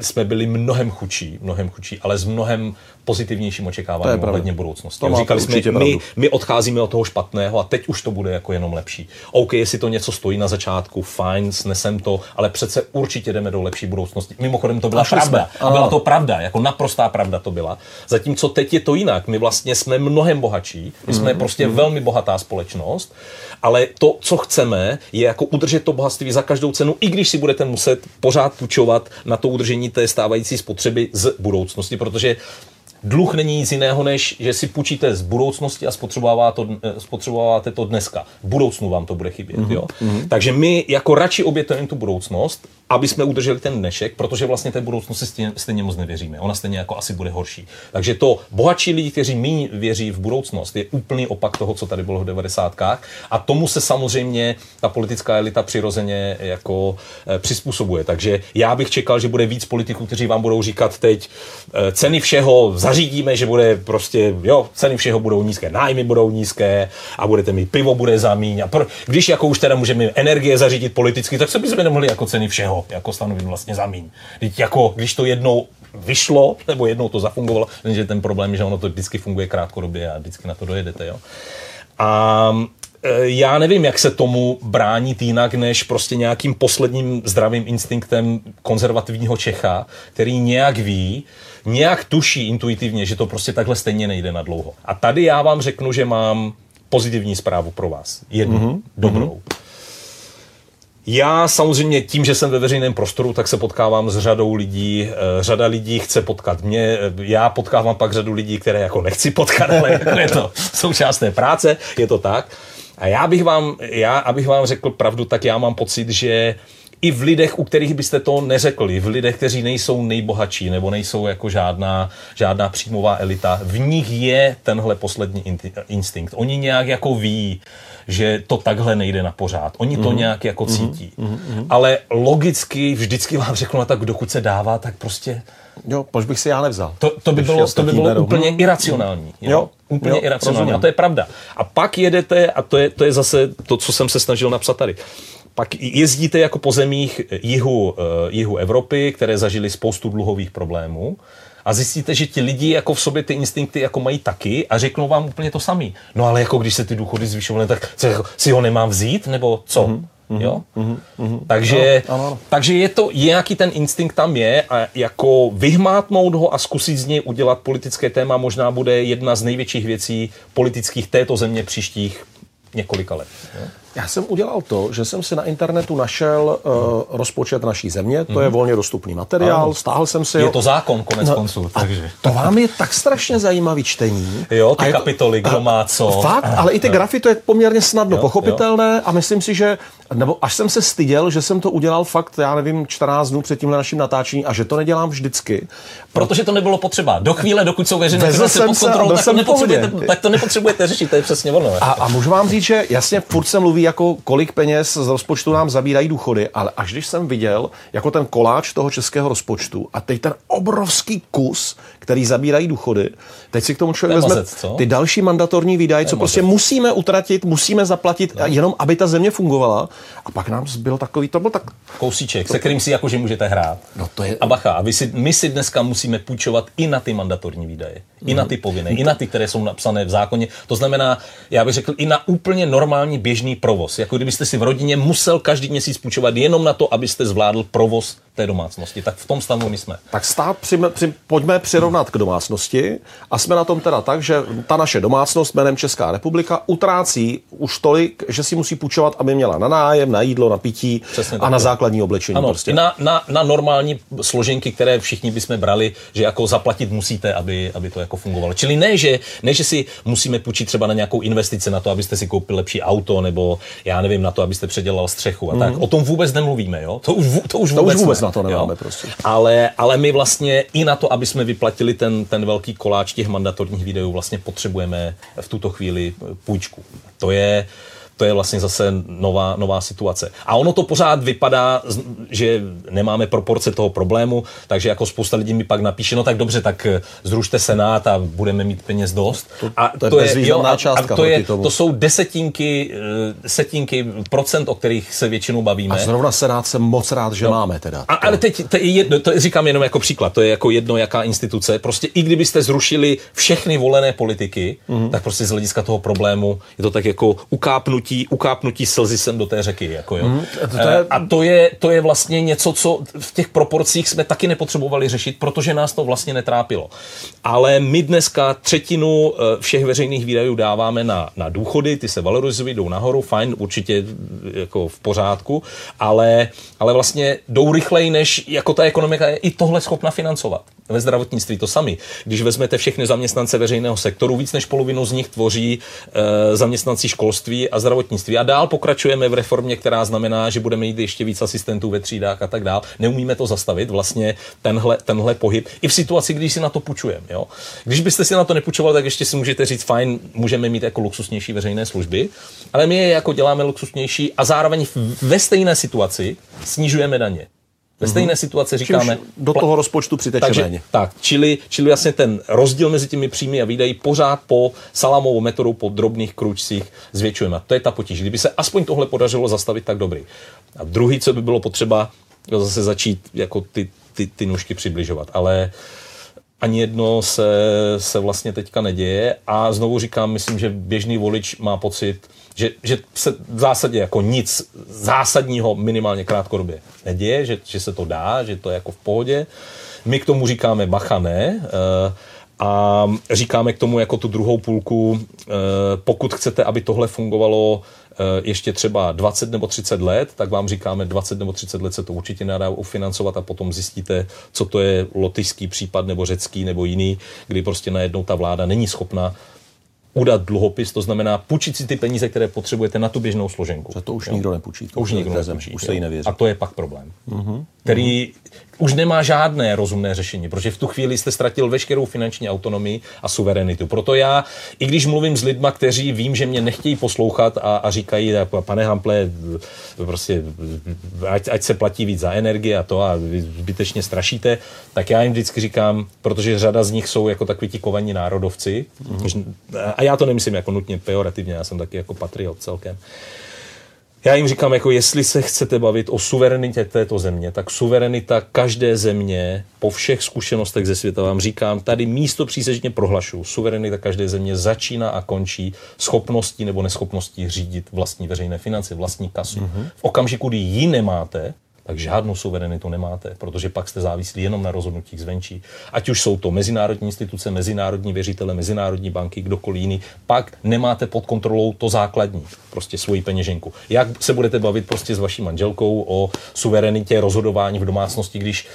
jsme byli mnohem chudší, mnohem chudší, ale s mnohem pozitivnějším očekáváním ohledně budoucnosti. To Říkali jsme, my, my odcházíme od toho špatného a teď už to bude jako jenom lepší. OK, jestli to něco stojí na začátku, fajn, snesem to, ale přece určitě jdeme do lepší budoucnosti. Mimochodem to byla a pravda. A byla to pravda, jako naprostá pravda to byla. Zatímco teď je to jinak. My vlastně jsme mnohem bohatší, my jsme mm, prostě mm. velmi bohatá společnost, ale to, co chceme, je jako udržet to bohatství za každou cenu, i když si budete muset pořád půjčovat na to udržení té stávající spotřeby z budoucnosti, protože Dluh není nic jiného, než že si půjčíte z budoucnosti a spotřebováváte to, eh, spotřebováváte to dneska. V budoucnu vám to bude chybět. Mm-hmm. Jo? Mm-hmm. Takže my jako radši obětujeme tu budoucnost aby jsme udrželi ten dnešek, protože vlastně té budoucnosti stejně, stejně moc nevěříme. Ona stejně jako asi bude horší. Takže to bohatší lidi, kteří méně věří v budoucnost, je úplný opak toho, co tady bylo v 90. A tomu se samozřejmě ta politická elita přirozeně jako e, přizpůsobuje. Takže já bych čekal, že bude víc politiků, kteří vám budou říkat teď, e, ceny všeho zařídíme, že bude prostě, jo, ceny všeho budou nízké, nájmy budou nízké a budete mít pivo bude za míň. A pro, když jako už teda můžeme energie zařídit politicky, tak se bychom nemohli jako ceny všeho jako stanovím vlastně za míň. Teď jako, když to jednou vyšlo, nebo jednou to zafungovalo, že ten problém je, že ono to vždycky funguje krátkodobě a vždycky na to dojedete. Jo. A já nevím, jak se tomu bránit jinak, než prostě nějakým posledním zdravým instinktem konzervativního Čecha, který nějak ví, nějak tuší intuitivně, že to prostě takhle stejně nejde na dlouho. A tady já vám řeknu, že mám pozitivní zprávu pro vás. Jednu, mm-hmm. dobrou. Mm-hmm. Já samozřejmě tím, že jsem ve veřejném prostoru, tak se potkávám s řadou lidí. Eh, řada lidí chce potkat mě, eh, já potkávám pak řadu lidí, které jako nechci potkat, ale je to součást té práce, je to tak. A já bych vám, já, abych vám řekl pravdu, tak já mám pocit, že i v lidech, u kterých byste to neřekli, v lidech, kteří nejsou nejbohatší nebo nejsou jako žádná, žádná příjmová elita, v nich je tenhle poslední instinkt. Oni nějak jako ví, že to takhle nejde na pořád. Oni to mm. nějak jako mhm. cítí. Mm. Mm. Ale logicky vždycky vám řeknu, no tak dokud se dává, tak prostě Jo, proč bych si já nevzal? To, to by bylo, to by bylo úplně iracionální. Jo? jo úplně jo, iracionální. Rozumím. A to je pravda. A pak jedete, a to je, to je zase to, co jsem se snažil napsat tady pak jezdíte jako po zemích jihu, jihu Evropy, které zažili spoustu dluhových problémů a zjistíte, že ti lidi jako v sobě ty instinkty jako mají taky a řeknou vám úplně to samý. No ale jako když se ty důchody zvyšovaly, tak co, jako, si ho nemám vzít, nebo co? Mm-hmm. Jo? Mm-hmm, mm-hmm. Takže, ano, ano. takže je to, nějaký ten instinkt tam je a jako vyhmátnout ho a zkusit z něj udělat politické téma možná bude jedna z největších věcí politických této země příštích několika let. Jo? Já jsem udělal to, že jsem si na internetu našel uh, rozpočet naší země, to mm. je mhm. volně dostupný materiál, ano. stáhl jsem si Je to zákon konec no, konců, takže. To vám je tak strašně zajímavý čtení. Jo, ty kapitoly, kdo má co. Fakt, ale i ty grafy, to je poměrně snadno jo, pochopitelné jo. a myslím si, že nebo až jsem se styděl, že jsem to udělal fakt, já nevím, 14 dnů před tímhle naším natáčením a že to nedělám vždycky. Protože to nebylo potřeba. Do chvíle, dokud jsou veřejné finance pod kontrolou, tak, to nepotřebujete, tak to nepotřebujete řešit, to je přesně ono. A, a můžu vám říct, že jasně furt se mluví, jako kolik peněz z rozpočtu nám zabírají důchody, ale až když jsem viděl jako ten koláč toho českého rozpočtu a teď ten obrovský kus, který zabírají důchody, teď si k tomu člověk vezme mazec, ty další mandatorní výdaje, co prostě musíme utratit, musíme zaplatit, no. jenom aby ta země fungovala. A pak nám zbyl takový, to byl tak... Kousíček, to... se kterým si jakože můžete hrát. No to je... A bacha, a vy si, my si dneska musíme půjčovat i na ty mandatorní výdaje. I na ty povinné, mm. i na ty, které jsou napsané v zákoně. To znamená, já bych řekl, i na úplně normální běžný provoz. Jako kdybyste si v rodině musel každý měsíc půjčovat jenom na to, abyste zvládl provoz té domácnosti. Tak v tom stavu my jsme. Tak stát při, při, pojďme přirovnat k domácnosti a jsme na tom teda tak, že ta naše domácnost jménem Česká republika utrácí už tolik, že si musí půjčovat, aby měla na nájem, na jídlo, na pití Přesně a na základní oblečení. Ano, prostě. na, na, na, normální složenky, které všichni bychom brali, že jako zaplatit musíte, aby, aby to jako fungovalo. Čili ne že, ne, že si musíme půjčit třeba na nějakou investici na to, abyste si koupili lepší auto, nebo já nevím, na to, abyste předělal střechu a mm. tak. O tom vůbec nemluvíme, jo? To už, to už vůbec, to už vůbec na to nemáme jo? prostě. Ale, ale my vlastně i na to, aby jsme vyplatili ten, ten velký koláč těch mandatorních videů, vlastně potřebujeme v tuto chvíli půjčku. To je, to je vlastně zase nová, nová situace. A ono to pořád vypadá, že nemáme proporce toho problému, takže jako spousta lidí mi pak napíše, no tak dobře, tak eh, zrušte Senát a budeme mít peněz dost. A to, to, je, jo, a, částka a to, je, to jsou desetinky, eh, setinky procent, o kterých se většinou bavíme. A zrovna Senát jsem moc rád, že no. máme teda. A, ale teď to, je jedno, to říkám jenom jako příklad, to je jako jedno, jaká instituce. Prostě i kdybyste zrušili všechny volené politiky, mm-hmm. tak prostě z hlediska toho problému je to tak jako ukápnutí ukápnutí, ukápnutí slzy sem do té řeky. Jako jo. Mm, to je... A to je, to je vlastně něco, co v těch proporcích jsme taky nepotřebovali řešit, protože nás to vlastně netrápilo. Ale my dneska třetinu eh, všech veřejných výdajů dáváme na, na důchody, ty se valorizují, jdou nahoru, fajn, určitě jako v pořádku, ale, ale vlastně jdou rychleji, než jako ta ekonomika je i tohle schopna financovat. Ve zdravotnictví to sami. Když vezmete všechny zaměstnance veřejného sektoru, víc než polovinu z nich tvoří e, zaměstnanci školství a zdravotnictví. A dál pokračujeme v reformě, která znamená, že budeme mít ještě víc asistentů ve třídách a tak dál. Neumíme to zastavit, vlastně tenhle, tenhle pohyb. I v situaci, když si na to půjčujeme. Jo? Když byste si na to nepůjčovali, tak ještě si můžete říct, fajn, můžeme mít jako luxusnější veřejné služby, ale my je jako děláme luxusnější a zároveň ve stejné situaci snižujeme daně. Ve stejné mm-hmm. situaci říkáme... Čímž do toho rozpočtu přiteče takže, méně. Tak, čili, čili vlastně ten rozdíl mezi těmi příjmy a výdaji pořád po salamovou metodou, po drobných kručcích zvětšujeme. To je ta potíž. Kdyby se aspoň tohle podařilo zastavit, tak dobrý. A druhý, co by bylo potřeba, zase začít jako ty, ty, ty nůžky přibližovat. Ale ani jedno se, se vlastně teďka neděje a znovu říkám, myslím, že běžný volič má pocit, že, že se v zásadě jako nic zásadního minimálně krátkodobě neděje, že, že se to dá, že to je jako v pohodě. My k tomu říkáme bacha ne, eh, a říkáme k tomu jako tu druhou půlku, eh, pokud chcete, aby tohle fungovalo eh, ještě třeba 20 nebo 30 let, tak vám říkáme 20 nebo 30 let se to určitě nedá ufinancovat a potom zjistíte, co to je lotyšský případ nebo řecký nebo jiný, kdy prostě najednou ta vláda není schopna udat dluhopis, to znamená půjčit si ty peníze, které potřebujete na tu běžnou složenku. Že to už jo? nikdo nepůjčí. To už nikdo nepůjčí. Už se jí nevěří. A to je pak problém. Uh-huh. Který už nemá žádné rozumné řešení, protože v tu chvíli jste ztratil veškerou finanční autonomii a suverenitu. Proto já, i když mluvím s lidma, kteří vím, že mě nechtějí poslouchat a, a říkají, pane Hample, prostě, ať, ať se platí víc za energie a to a vy zbytečně strašíte, tak já jim vždycky říkám, protože řada z nich jsou jako takový ti kovaní národovci, mm-hmm. a já to nemyslím jako nutně pejorativně, já jsem taky jako patriot celkem Já jim říkám, jako jestli se chcete bavit o suverenitě této země, tak suverenita každé země po všech zkušenostech ze světa vám říkám, tady místo přísežně prohlašu, suverenita každé země začíná a končí schopností nebo neschopností řídit vlastní veřejné finance, vlastní kasu. Mm-hmm. V okamžiku, kdy ji nemáte, tak žádnou suverenitu nemáte, protože pak jste závislí jenom na rozhodnutích zvenčí. Ať už jsou to mezinárodní instituce, mezinárodní věřitele, mezinárodní banky, kdokoliv jiný, pak nemáte pod kontrolou to základní, prostě svoji peněženku. Jak se budete bavit prostě s vaší manželkou o suverenitě rozhodování v domácnosti, když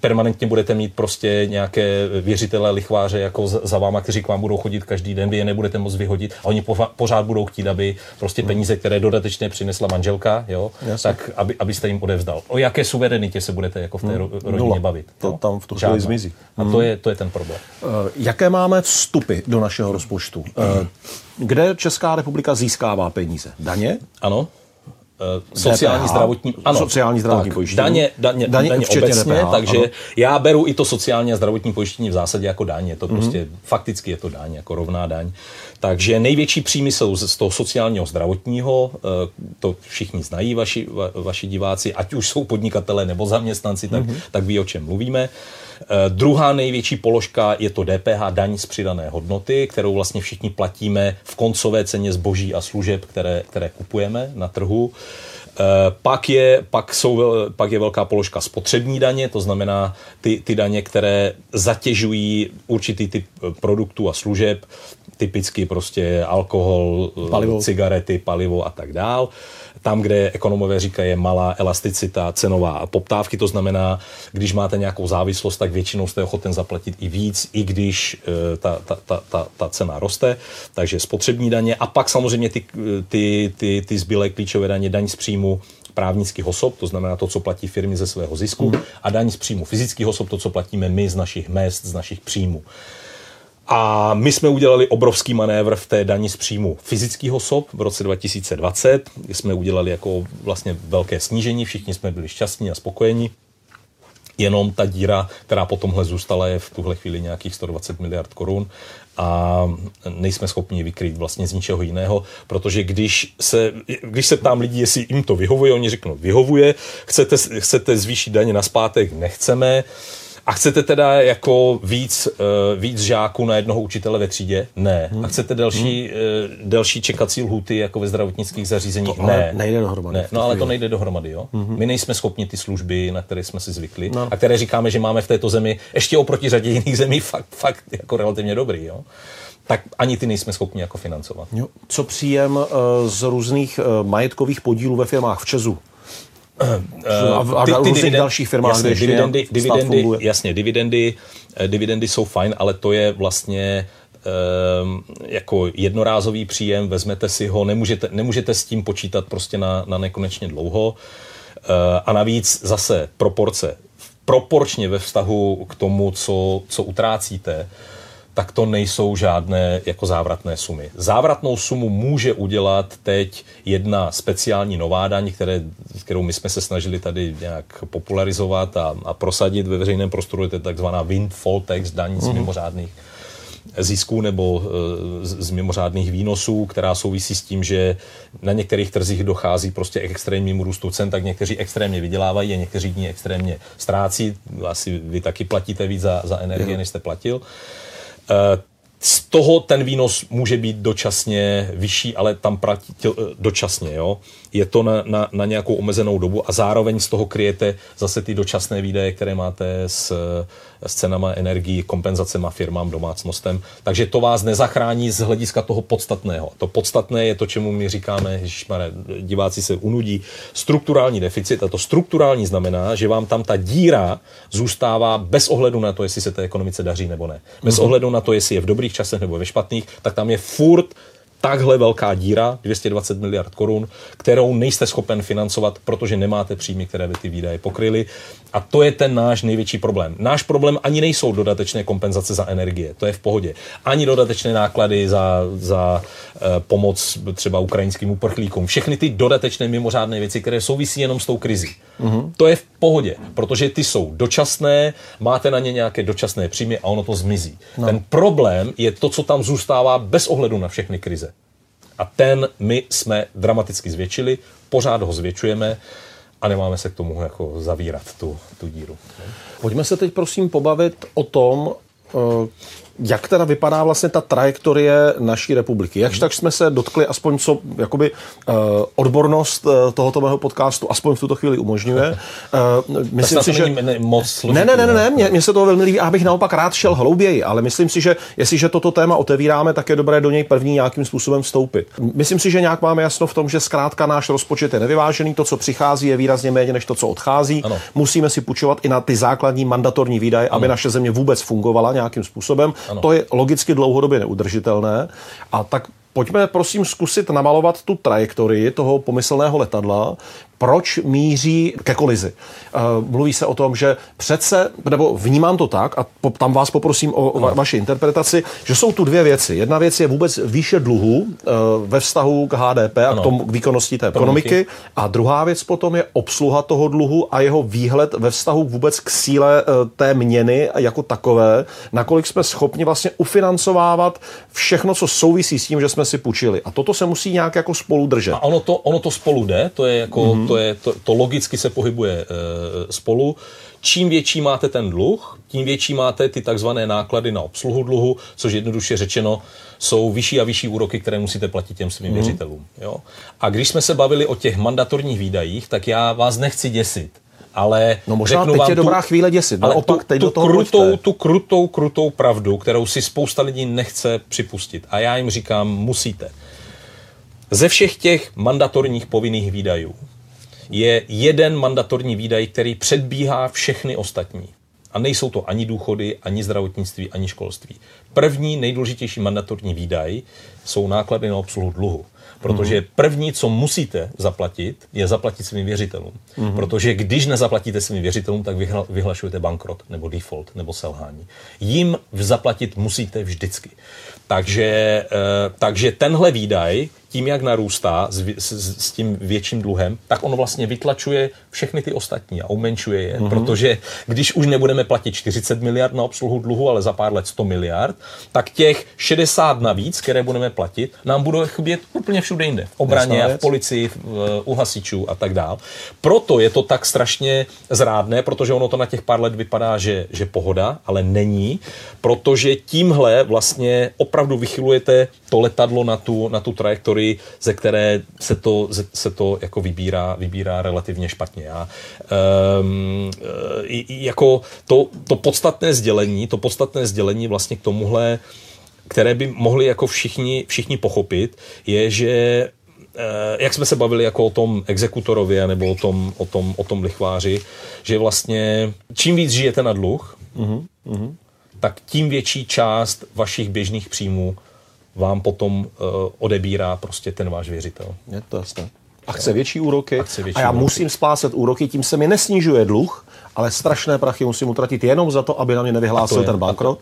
permanentně budete mít prostě nějaké věřitele, lichváře jako za váma, kteří k vám budou chodit každý den, vy je nebudete moc vyhodit a oni pořád budou chtít, aby prostě peníze, které dodatečně přinesla manželka, jo, tak aby, abyste jim odevzdal. O jaké suverenitě se budete jako v té hmm. rodině Nula. bavit? To jo? tam v tu chvíli zmizí. A to je, to je ten problém. Uh, jaké máme vstupy do našeho rozpočtu? Uh, kde Česká republika získává peníze? Daně? Ano. Eh, sociální DPH, zdravotní, ano, sociální zdravotní tak, pojištění. Daně, daně, daně, daně obecně, DPH, takže ano. já beru i to sociální a zdravotní pojištění v zásadě jako daň. Je to mm-hmm. prostě, fakticky je to daň, jako rovná daň. Takže největší příjmy jsou z toho sociálního zdravotního, eh, to všichni znají vaši, va, vaši diváci, ať už jsou podnikatelé nebo zaměstnanci, tak, mm-hmm. tak ví, o čem mluvíme. Uh, druhá největší položka je to DPH, daň z přidané hodnoty, kterou vlastně všichni platíme v koncové ceně zboží a služeb, které, které kupujeme na trhu. Uh, pak je, pak, jsou, pak je velká položka spotřební daně, to znamená ty, ty daně, které zatěžují určitý typ produktů a služeb, typicky prostě alkohol, palivo. cigarety, palivo a tak dál. Tam, kde ekonomové říkají, je malá elasticita cenová poptávky, to znamená, když máte nějakou závislost, tak většinou jste ochoten zaplatit i víc, i když e, ta, ta, ta, ta, ta cena roste. Takže spotřební daně a pak samozřejmě ty, ty, ty, ty zbylé klíčové daně, daň z příjmu, právnických osob, to znamená to, co platí firmy ze svého zisku, mm. a daň z příjmu fyzických osob, to, co platíme my z našich mest, z našich příjmů. A my jsme udělali obrovský manévr v té daní z příjmu fyzických osob v roce 2020, kdy jsme udělali jako vlastně velké snížení, všichni jsme byli šťastní a spokojení. Jenom ta díra, která po tomhle zůstala, je v tuhle chvíli nějakých 120 miliard korun a nejsme schopni ji vykrýt vlastně z ničeho jiného, protože když se, když se ptám lidí, jestli jim to vyhovuje, oni řeknou, vyhovuje, chcete, chcete zvýšit daně na zpátek, nechceme, a chcete teda jako víc, uh, víc žáků na jednoho učitele ve třídě? Ne. Hmm. A chcete delší, hmm. uh, delší čekací lhuty jako ve zdravotnických zařízeních? To ne. nejde dohromady. Ne. No ale to nejde dohromady, jo. Hmm. My nejsme schopni ty služby, na které jsme si zvykli no. a které říkáme, že máme v této zemi ještě oproti řadě jiných zemí fakt, fakt jako relativně dobrý, jo tak ani ty nejsme schopni jako financovat. Jo. Co příjem uh, z různých majetkových podílů ve firmách v Česu? A, ty, ty dividen, dalších firmách, jasně, dividendy, dividendy, jasně, dividendy, eh, dividendy jsou fajn, ale to je vlastně um, jako jednorázový příjem, vezmete si ho, nemůžete, nemůžete s tím počítat prostě na, na nekonečně dlouho. Uh, a navíc zase proporce. Proporčně ve vztahu k tomu, co, co utrácíte, tak to nejsou žádné jako závratné sumy. Závratnou sumu může udělat teď jedna speciální nová daň, které, kterou my jsme se snažili tady nějak popularizovat a, a prosadit ve veřejném prostoru, je to takzvaná windfall tax, daň z mhm. mimořádných zisků nebo e, z, z mimořádných výnosů, která souvisí s tím, že na některých trzích dochází prostě k extrémnímu růstu cen, tak někteří extrémně vydělávají a někteří dní extrémně ztrácí. Asi vy taky platíte víc za, za energie, než jste platil. Uh, z toho ten výnos může být dočasně vyšší, ale tam platí eh, dočasně. Jo? Je to na, na, na nějakou omezenou dobu a zároveň z toho kryjete zase ty dočasné výdaje, které máte s, s cenama energií, kompenzacema firmám, domácnostem. Takže to vás nezachrání z hlediska toho podstatného. To podstatné je to, čemu my říkáme, že diváci se unudí, strukturální deficit. A to strukturální znamená, že vám tam ta díra zůstává bez ohledu na to, jestli se té ekonomice daří nebo ne. Bez mm-hmm. ohledu na to, jestli je v dobrých časech nebo ve špatných, tak tam je furt takhle velká díra, 220 miliard korun, kterou nejste schopen financovat, protože nemáte příjmy, které by ty výdaje pokryly. A to je ten náš největší problém. Náš problém ani nejsou dodatečné kompenzace za energie, to je v pohodě. Ani dodatečné náklady za, za uh, pomoc třeba ukrajinským uprchlíkům. Všechny ty dodatečné mimořádné věci, které souvisí jenom s tou krizí. Mm-hmm. To je v pohodě, protože ty jsou dočasné, máte na ně nějaké dočasné příjmy a ono to zmizí. No. Ten problém je to, co tam zůstává bez ohledu na všechny krize. A ten my jsme dramaticky zvětšili, pořád ho zvětšujeme a nemáme se k tomu jako zavírat tu, tu díru. Pojďme se teď prosím pobavit o tom, eh, jak teda vypadá vlastně ta trajektorie naší republiky? Jakž tak jsme se dotkli aspoň co jakoby uh, odbornost uh, tohoto mého podcastu aspoň v tuto chvíli umožňuje. Uh, myslím si, že... Ne, moc ne, ne, ne, ne, mně, mně se to velmi líbí, abych naopak rád šel hlouběji, ale myslím si, že jestliže toto téma otevíráme, tak je dobré do něj první nějakým způsobem vstoupit. Myslím si, že nějak máme jasno v tom, že zkrátka náš rozpočet je nevyvážený, to, co přichází, je výrazně méně než to, co odchází. Ano. Musíme si půjčovat i na ty základní mandatorní výdaje, aby naše země vůbec fungovala nějakým způsobem. Ano. To je logicky dlouhodobě neudržitelné. A tak Pojďme prosím zkusit namalovat tu trajektorii toho pomyslného letadla, proč míří ke kolizi. Eh, mluví se o tom, že přece, nebo vnímám to tak, a tam vás poprosím o va- vaši interpretaci, že jsou tu dvě věci. Jedna věc je vůbec výše dluhu eh, ve vztahu k HDP a k, tomu, k výkonnosti té ekonomiky. A druhá věc potom je obsluha toho dluhu a jeho výhled ve vztahu vůbec k síle eh, té měny jako takové, nakolik jsme schopni vlastně ufinancovávat všechno, co souvisí s tím, že jsme si půjčili. A toto se musí nějak jako spolu držet. A ono to, ono to spolu jde, to je jako mm-hmm to, je, to, to logicky se pohybuje e, spolu. Čím větší máte ten dluh, tím větší máte ty takzvané náklady na obsluhu dluhu, což jednoduše řečeno jsou vyšší a vyšší úroky, které musíte platit těm svým mm. věřitelům. Jo? A když jsme se bavili o těch mandatorních výdajích, tak já vás nechci děsit. Ale no možná teď je dobrá tu, chvíle děsit, ale opak teď tu, do toho krutou, tu krutou, krutou pravdu, kterou si spousta lidí nechce připustit. A já jim říkám, musíte. Ze všech těch mandatorních povinných výdajů je jeden mandatorní výdaj, který předbíhá všechny ostatní. A nejsou to ani důchody, ani zdravotnictví, ani školství. První nejdůležitější mandatorní výdaj jsou náklady na obsluhu dluhu. Protože první, co musíte zaplatit, je zaplatit svým věřitelům. Mm-hmm. Protože když nezaplatíte svým věřitelům, tak vyhla, vyhlašujete bankrot nebo default nebo selhání. Jim zaplatit musíte vždycky. Takže, eh, takže tenhle výdaj tím, jak narůstá s, s, s tím větším dluhem, tak on vlastně vytlačuje všechny ty ostatní a umenšuje je. Mm-hmm. Protože když už nebudeme platit 40 miliard na obsluhu dluhu, ale za pár let 100 miliard, tak těch 60 navíc, které budeme platit, nám budou chybět úplně všude jinde. V obraně, v policii, v, u hasičů a tak dál. Proto je to tak strašně zrádné, protože ono to na těch pár let vypadá, že, že pohoda, ale není, protože tímhle vlastně opravdu vychylujete to letadlo na tu, na tu trajektorii historii, ze které se to, se to jako vybírá, vybírá relativně špatně. Já, um, jako to, to podstatné sdělení, to podstatné sdělení vlastně k tomuhle, které by mohli jako všichni, všichni pochopit, je, že eh, jak jsme se bavili jako o tom exekutorovi nebo o tom, o tom, o tom lichváři, že vlastně čím víc žijete na dluh, mm-hmm. tak tím větší část vašich běžných příjmů vám potom uh, odebírá prostě ten váš věřitel. Je to jasné. A chce větší úroky. A, chce větší a já úroky. musím splácet úroky, tím se mi nesnižuje dluh, ale strašné prachy musím utratit jenom za to, aby na mě nevyhlásil je, ten bankrot,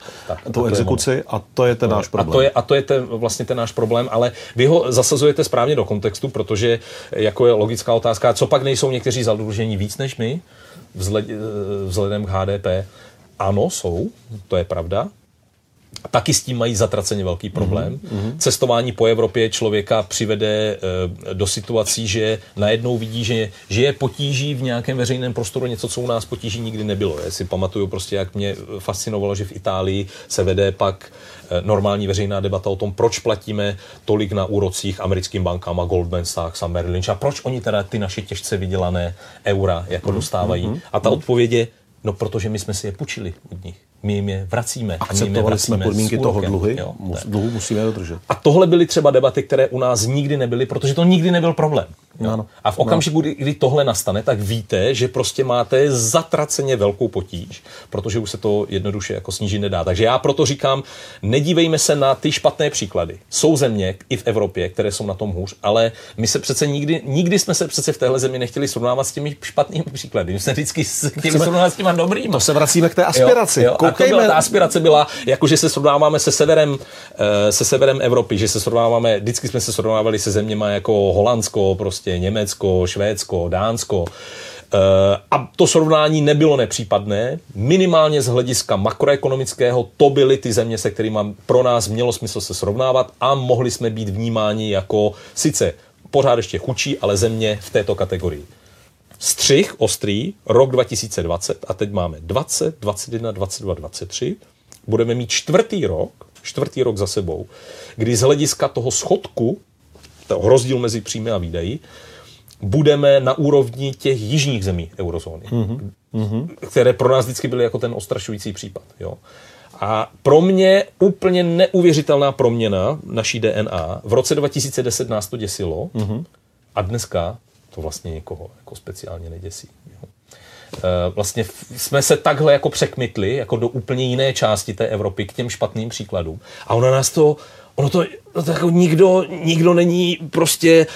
tu exekuci a to je ten to náš problém. A to je, a to je ten, vlastně ten náš problém, ale vy ho zasazujete správně do kontextu, protože jako je logická otázka, co pak nejsou někteří zadlužení víc než my vzhled, eh, vzhledem k HDP? Ano, jsou, to je pravda, taky s tím mají zatraceně velký problém. Mm-hmm. Cestování po Evropě člověka přivede e, do situací, že najednou vidí, že, že je potíží v nějakém veřejném prostoru něco, co u nás potíží nikdy nebylo. Já si pamatuju prostě, jak mě fascinovalo, že v Itálii se vede pak e, normální veřejná debata o tom, proč platíme tolik na úrocích americkým bankám a Goldman Sachs a Merrill Lynch a proč oni teda ty naše těžce vydělané eura jako mm-hmm. dostávají. Mm-hmm. A ta odpověď je, no protože my jsme si je půjčili od nich my jim je vracíme. Akceptovali a jsme podmínky toho dluhy, jo, dluhu musíme dodržet. A tohle byly třeba debaty, které u nás nikdy nebyly, protože to nikdy nebyl problém. Ano. A v okamžiku, kdy, kdy tohle nastane, tak víte, že prostě máte zatraceně velkou potíž, protože už se to jednoduše jako snížit nedá. Takže já proto říkám, nedívejme se na ty špatné příklady. Jsou země i v Evropě, které jsou na tom hůř, ale my se přece nikdy, nikdy jsme se přece v téhle zemi nechtěli srovnávat s těmi špatnými příklady. My jsme vždycky chtěli srovnávat s těmi dobrými. To se vracíme k té aspiraci. Jo, jo. To byla, ta aspirace byla, jako že se srovnáváme se severem, eh, se severem Evropy, že se srovnáváme, vždycky jsme se srovnávali se zeměma jako Holandsko, prostě Německo, Švédsko, Dánsko a to srovnání nebylo nepřípadné. Minimálně z hlediska makroekonomického to byly ty země, se kterými pro nás mělo smysl se srovnávat a mohli jsme být vnímáni jako sice pořád ještě chudší, ale země v této kategorii. Střih ostrý, rok 2020 a teď máme 20, 21, 22, 23. Budeme mít čtvrtý rok, čtvrtý rok za sebou, kdy z hlediska toho schodku, toho rozdíl mezi příjmy a výdaji, budeme na úrovni těch jižních zemí eurozóny, mm-hmm. které pro nás vždycky byly jako ten ostrašující případ. Jo. A pro mě úplně neuvěřitelná proměna naší DNA. V roce 2010 nás to děsilo mm-hmm. a dneska to vlastně někoho jako speciálně neděsí. Jo. E, vlastně jsme se takhle jako překmitli jako do úplně jiné části té Evropy k těm špatným příkladům. A ona nás to ono to, no to jako nikdo, nikdo není prostě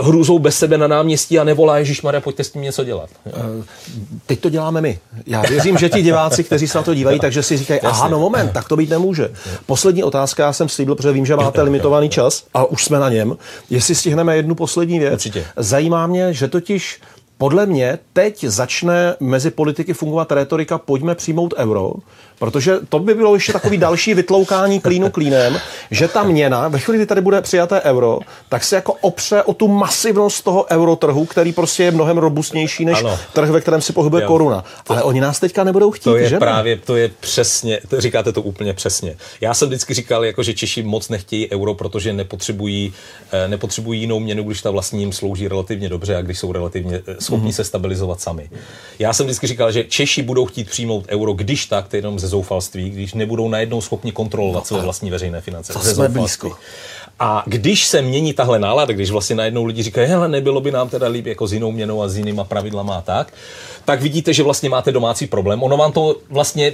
uh, hrůzou bez sebe na náměstí a nevolá Ježíš Maria, pojďte s tím něco dělat. Uh, teď to děláme my. Já věřím, že ti diváci, kteří se na to dívají, takže si říkají, aha, no moment, tak to být nemůže. Poslední otázka, já jsem slíbil, protože vím, že máte limitovaný čas a už jsme na něm. Jestli stihneme jednu poslední věc. Určitě. Zajímá mě, že totiž podle mě teď začne mezi politiky fungovat retorika pojďme přijmout euro, protože to by bylo ještě takový další vytloukání klínu klínem, že ta měna, ve chvíli, kdy tady bude přijaté euro, tak se jako opře o tu masivnost toho eurotrhu, který prostě je mnohem robustnější než ano. trh, ve kterém si pohybuje jo. koruna. Ale oni nás teďka nebudou chtít, To je že právě, to je přesně, to říkáte to úplně přesně. Já jsem vždycky říkal, jako, že Češi moc nechtějí euro, protože nepotřebují, eh, nepotřebují jinou měnu, když ta vlastní jim slouží relativně dobře a když jsou relativně eh, schopní mm-hmm. se stabilizovat sami. Já jsem vždycky říkal, že Češi budou chtít přijmout euro, když tak, to jenom ze zoufalství, když nebudou najednou schopni kontrolovat no, své vlastní veřejné finance. To jsme blízko. A když se mění tahle nálada, když vlastně najednou lidi říkají, hele, nebylo by nám teda líp jako s jinou měnou a s jinýma pravidlama a tak, tak vidíte, že vlastně máte domácí problém. Ono vám to vlastně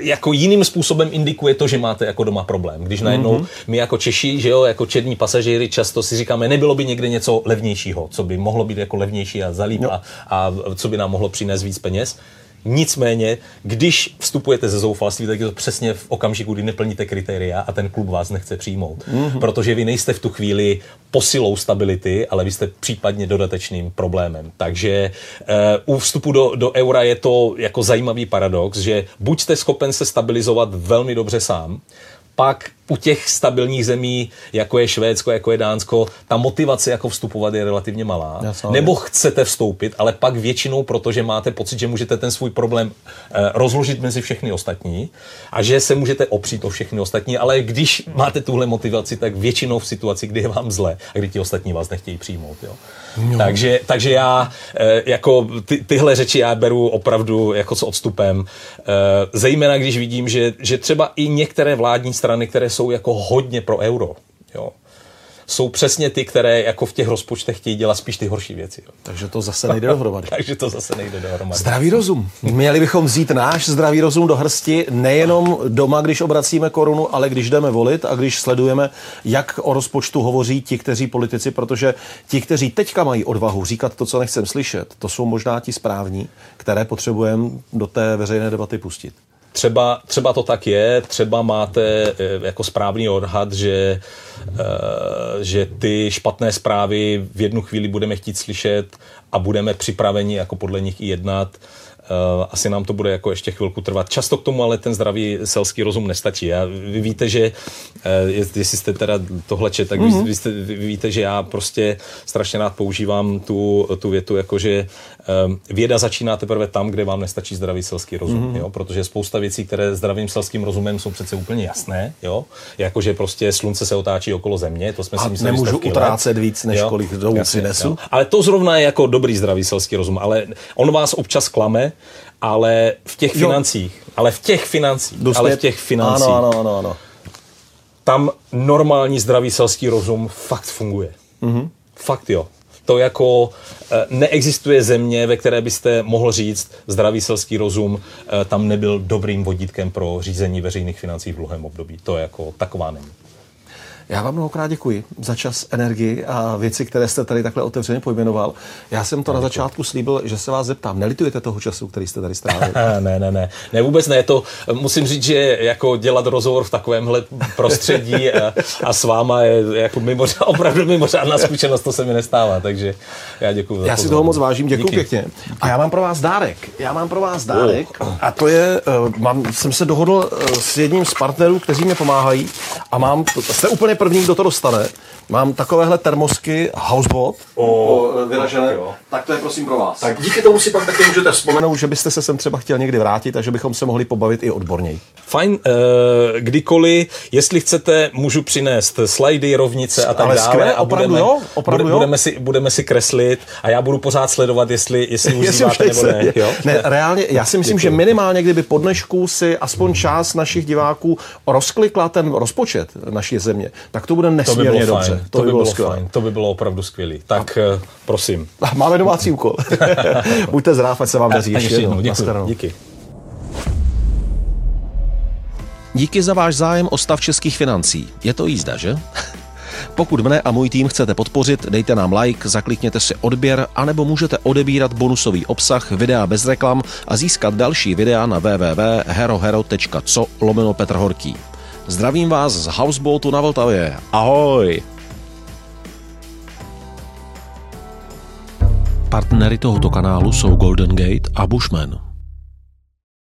jako jiným způsobem indikuje to, že máte jako doma problém. Když najednou mm-hmm. my jako Češi, že jo, jako černí pasažéři často si říkáme, nebylo by někde něco levnějšího, co by mohlo být jako levnější a zalíp no. a, a co by nám mohlo přinést víc peněz. Nicméně, když vstupujete ze zoufalství, tak je to přesně v okamžiku, kdy neplníte kritéria a ten klub vás nechce přijmout. Mm-hmm. Protože vy nejste v tu chvíli posilou stability, ale vy jste případně dodatečným problémem. Takže uh, u vstupu do, do eura je to jako zajímavý paradox, že buď jste schopen se stabilizovat velmi dobře sám, pak u těch stabilních zemí, jako je Švédsko, jako je Dánsko, ta motivace jako vstupovat je relativně malá. Nebo chcete vstoupit, ale pak většinou, protože máte pocit, že můžete ten svůj problém eh, rozložit mezi všechny ostatní a že se můžete opřít o všechny ostatní, ale když máte tuhle motivaci, tak většinou v situaci, kdy je vám zle a kdy ti ostatní vás nechtějí přijmout. Jo. No. Takže, takže já eh, jako ty, tyhle řeči já beru opravdu jako s odstupem. Eh, zejména když vidím, že, že třeba i některé vládní strany, které jsou jako hodně pro euro, jo, jsou přesně ty, které jako v těch rozpočtech chtějí dělat spíš ty horší věci. Jo. Takže to zase nejde dohromady. Takže to zase nejde dohromady. Zdravý rozum. Měli bychom vzít náš zdravý rozum do hrsti nejenom doma, když obracíme korunu, ale když jdeme volit a když sledujeme, jak o rozpočtu hovoří ti, kteří politici, protože ti, kteří teďka mají odvahu říkat to, co nechcem slyšet, to jsou možná ti správní, které potřebujeme do té veřejné debaty pustit. Třeba, třeba to tak je, třeba máte eh, jako správný odhad, že, eh, že ty špatné zprávy v jednu chvíli budeme chtít slyšet a budeme připraveni jako podle nich i jednat. Uh, asi nám to bude jako ještě chvilku trvat. Často k tomu ale ten zdravý selský rozum nestačí. A vy víte, že uh, jestli jste teda tohle čet, tak mm-hmm. vy, jste, vy víte, že já prostě strašně rád používám tu, tu větu, jako že um, věda začíná teprve tam, kde vám nestačí zdravý selský rozum. Mm-hmm. Jo? Protože spousta věcí, které zdravým selským rozumem jsou přece úplně jasné. Jo? Jakože prostě slunce se otáčí okolo země, to jsme a si mysleli nemůžu utrácet let. víc, než jo? kolik dolů si nesu. Jo? Ale to zrovna je jako dobrý zdravý selský rozum, ale on vás občas klame, ale v těch jo. financích, ale v těch financích, Dostět. ale v těch financích, ano, ano, ano, ano. tam normální zdravý selský rozum fakt funguje. Mm-hmm. Fakt jo. To jako e, neexistuje země, ve které byste mohl říct, zdravý selský rozum e, tam nebyl dobrým vodítkem pro řízení veřejných financí v dlouhém období. To je jako taková není. Já vám mnohokrát děkuji za čas, energii a věci, které jste tady takhle otevřeně pojmenoval. Já jsem to na začátku slíbil, že se vás zeptám. Nelitujete toho času, který jste tady strávili? ne, ne, ne. Ne, vůbec ne. To musím říct, že jako dělat rozhovor v takovémhle prostředí a, a s váma je jako mimořád, opravdu mimořádná zkušenost, to se mi nestává, takže já děkuji. Já si toho moc vážím, děkuji pěkně. A já mám pro vás dárek. Já mám pro vás dárek oh. a to je, uh, mám, jsem se dohodl uh, s jedním z partnerů, kteří mi pomáhají a mám, jste úplně první, kdo to dostane. Mám takovéhle termosky Housebot oh, vyražené, tak to je prosím pro vás. Tak díky tomu si pak taky můžete vzpomenout, že byste se sem třeba chtěl někdy vrátit a že bychom se mohli pobavit i odborněji. Fajn, uh, kdykoliv, jestli chcete, můžu přinést slidy, rovnice a tak Ale dále. Skvěle, a opravdu budeme, jo, opravdu bude, jo. Budeme, si, budeme si kreslit a já budu pořád sledovat, jestli, jestli užíváte nebo ne. Jo? ne. reálně, já si myslím, Děkuji. že minimálně kdyby po dnešku si aspoň část našich diváků rozklikla ten rozpočet naší země, tak to bude nesmírně to by bylo dobře. Fajn. To, to by bylo, bylo fajn. To by bylo opravdu skvělé. Tak a... prosím. Máme domácí úkol. Buďte zdrav, ať se vám daří. Ještě jednou. Děkuji. Díky. Díky za váš zájem o stav českých financí. Je to jízda, že? Pokud mne a můj tým chcete podpořit, dejte nám like, zaklikněte si odběr, anebo můžete odebírat bonusový obsah, videa bez reklam a získat další videa na www.herohero.co lomeno Petr Horký. Zdravím vás z Houseboatu na Vltavě. Ahoj! Partnery tohoto kanálu jsou Golden Gate a Bushman.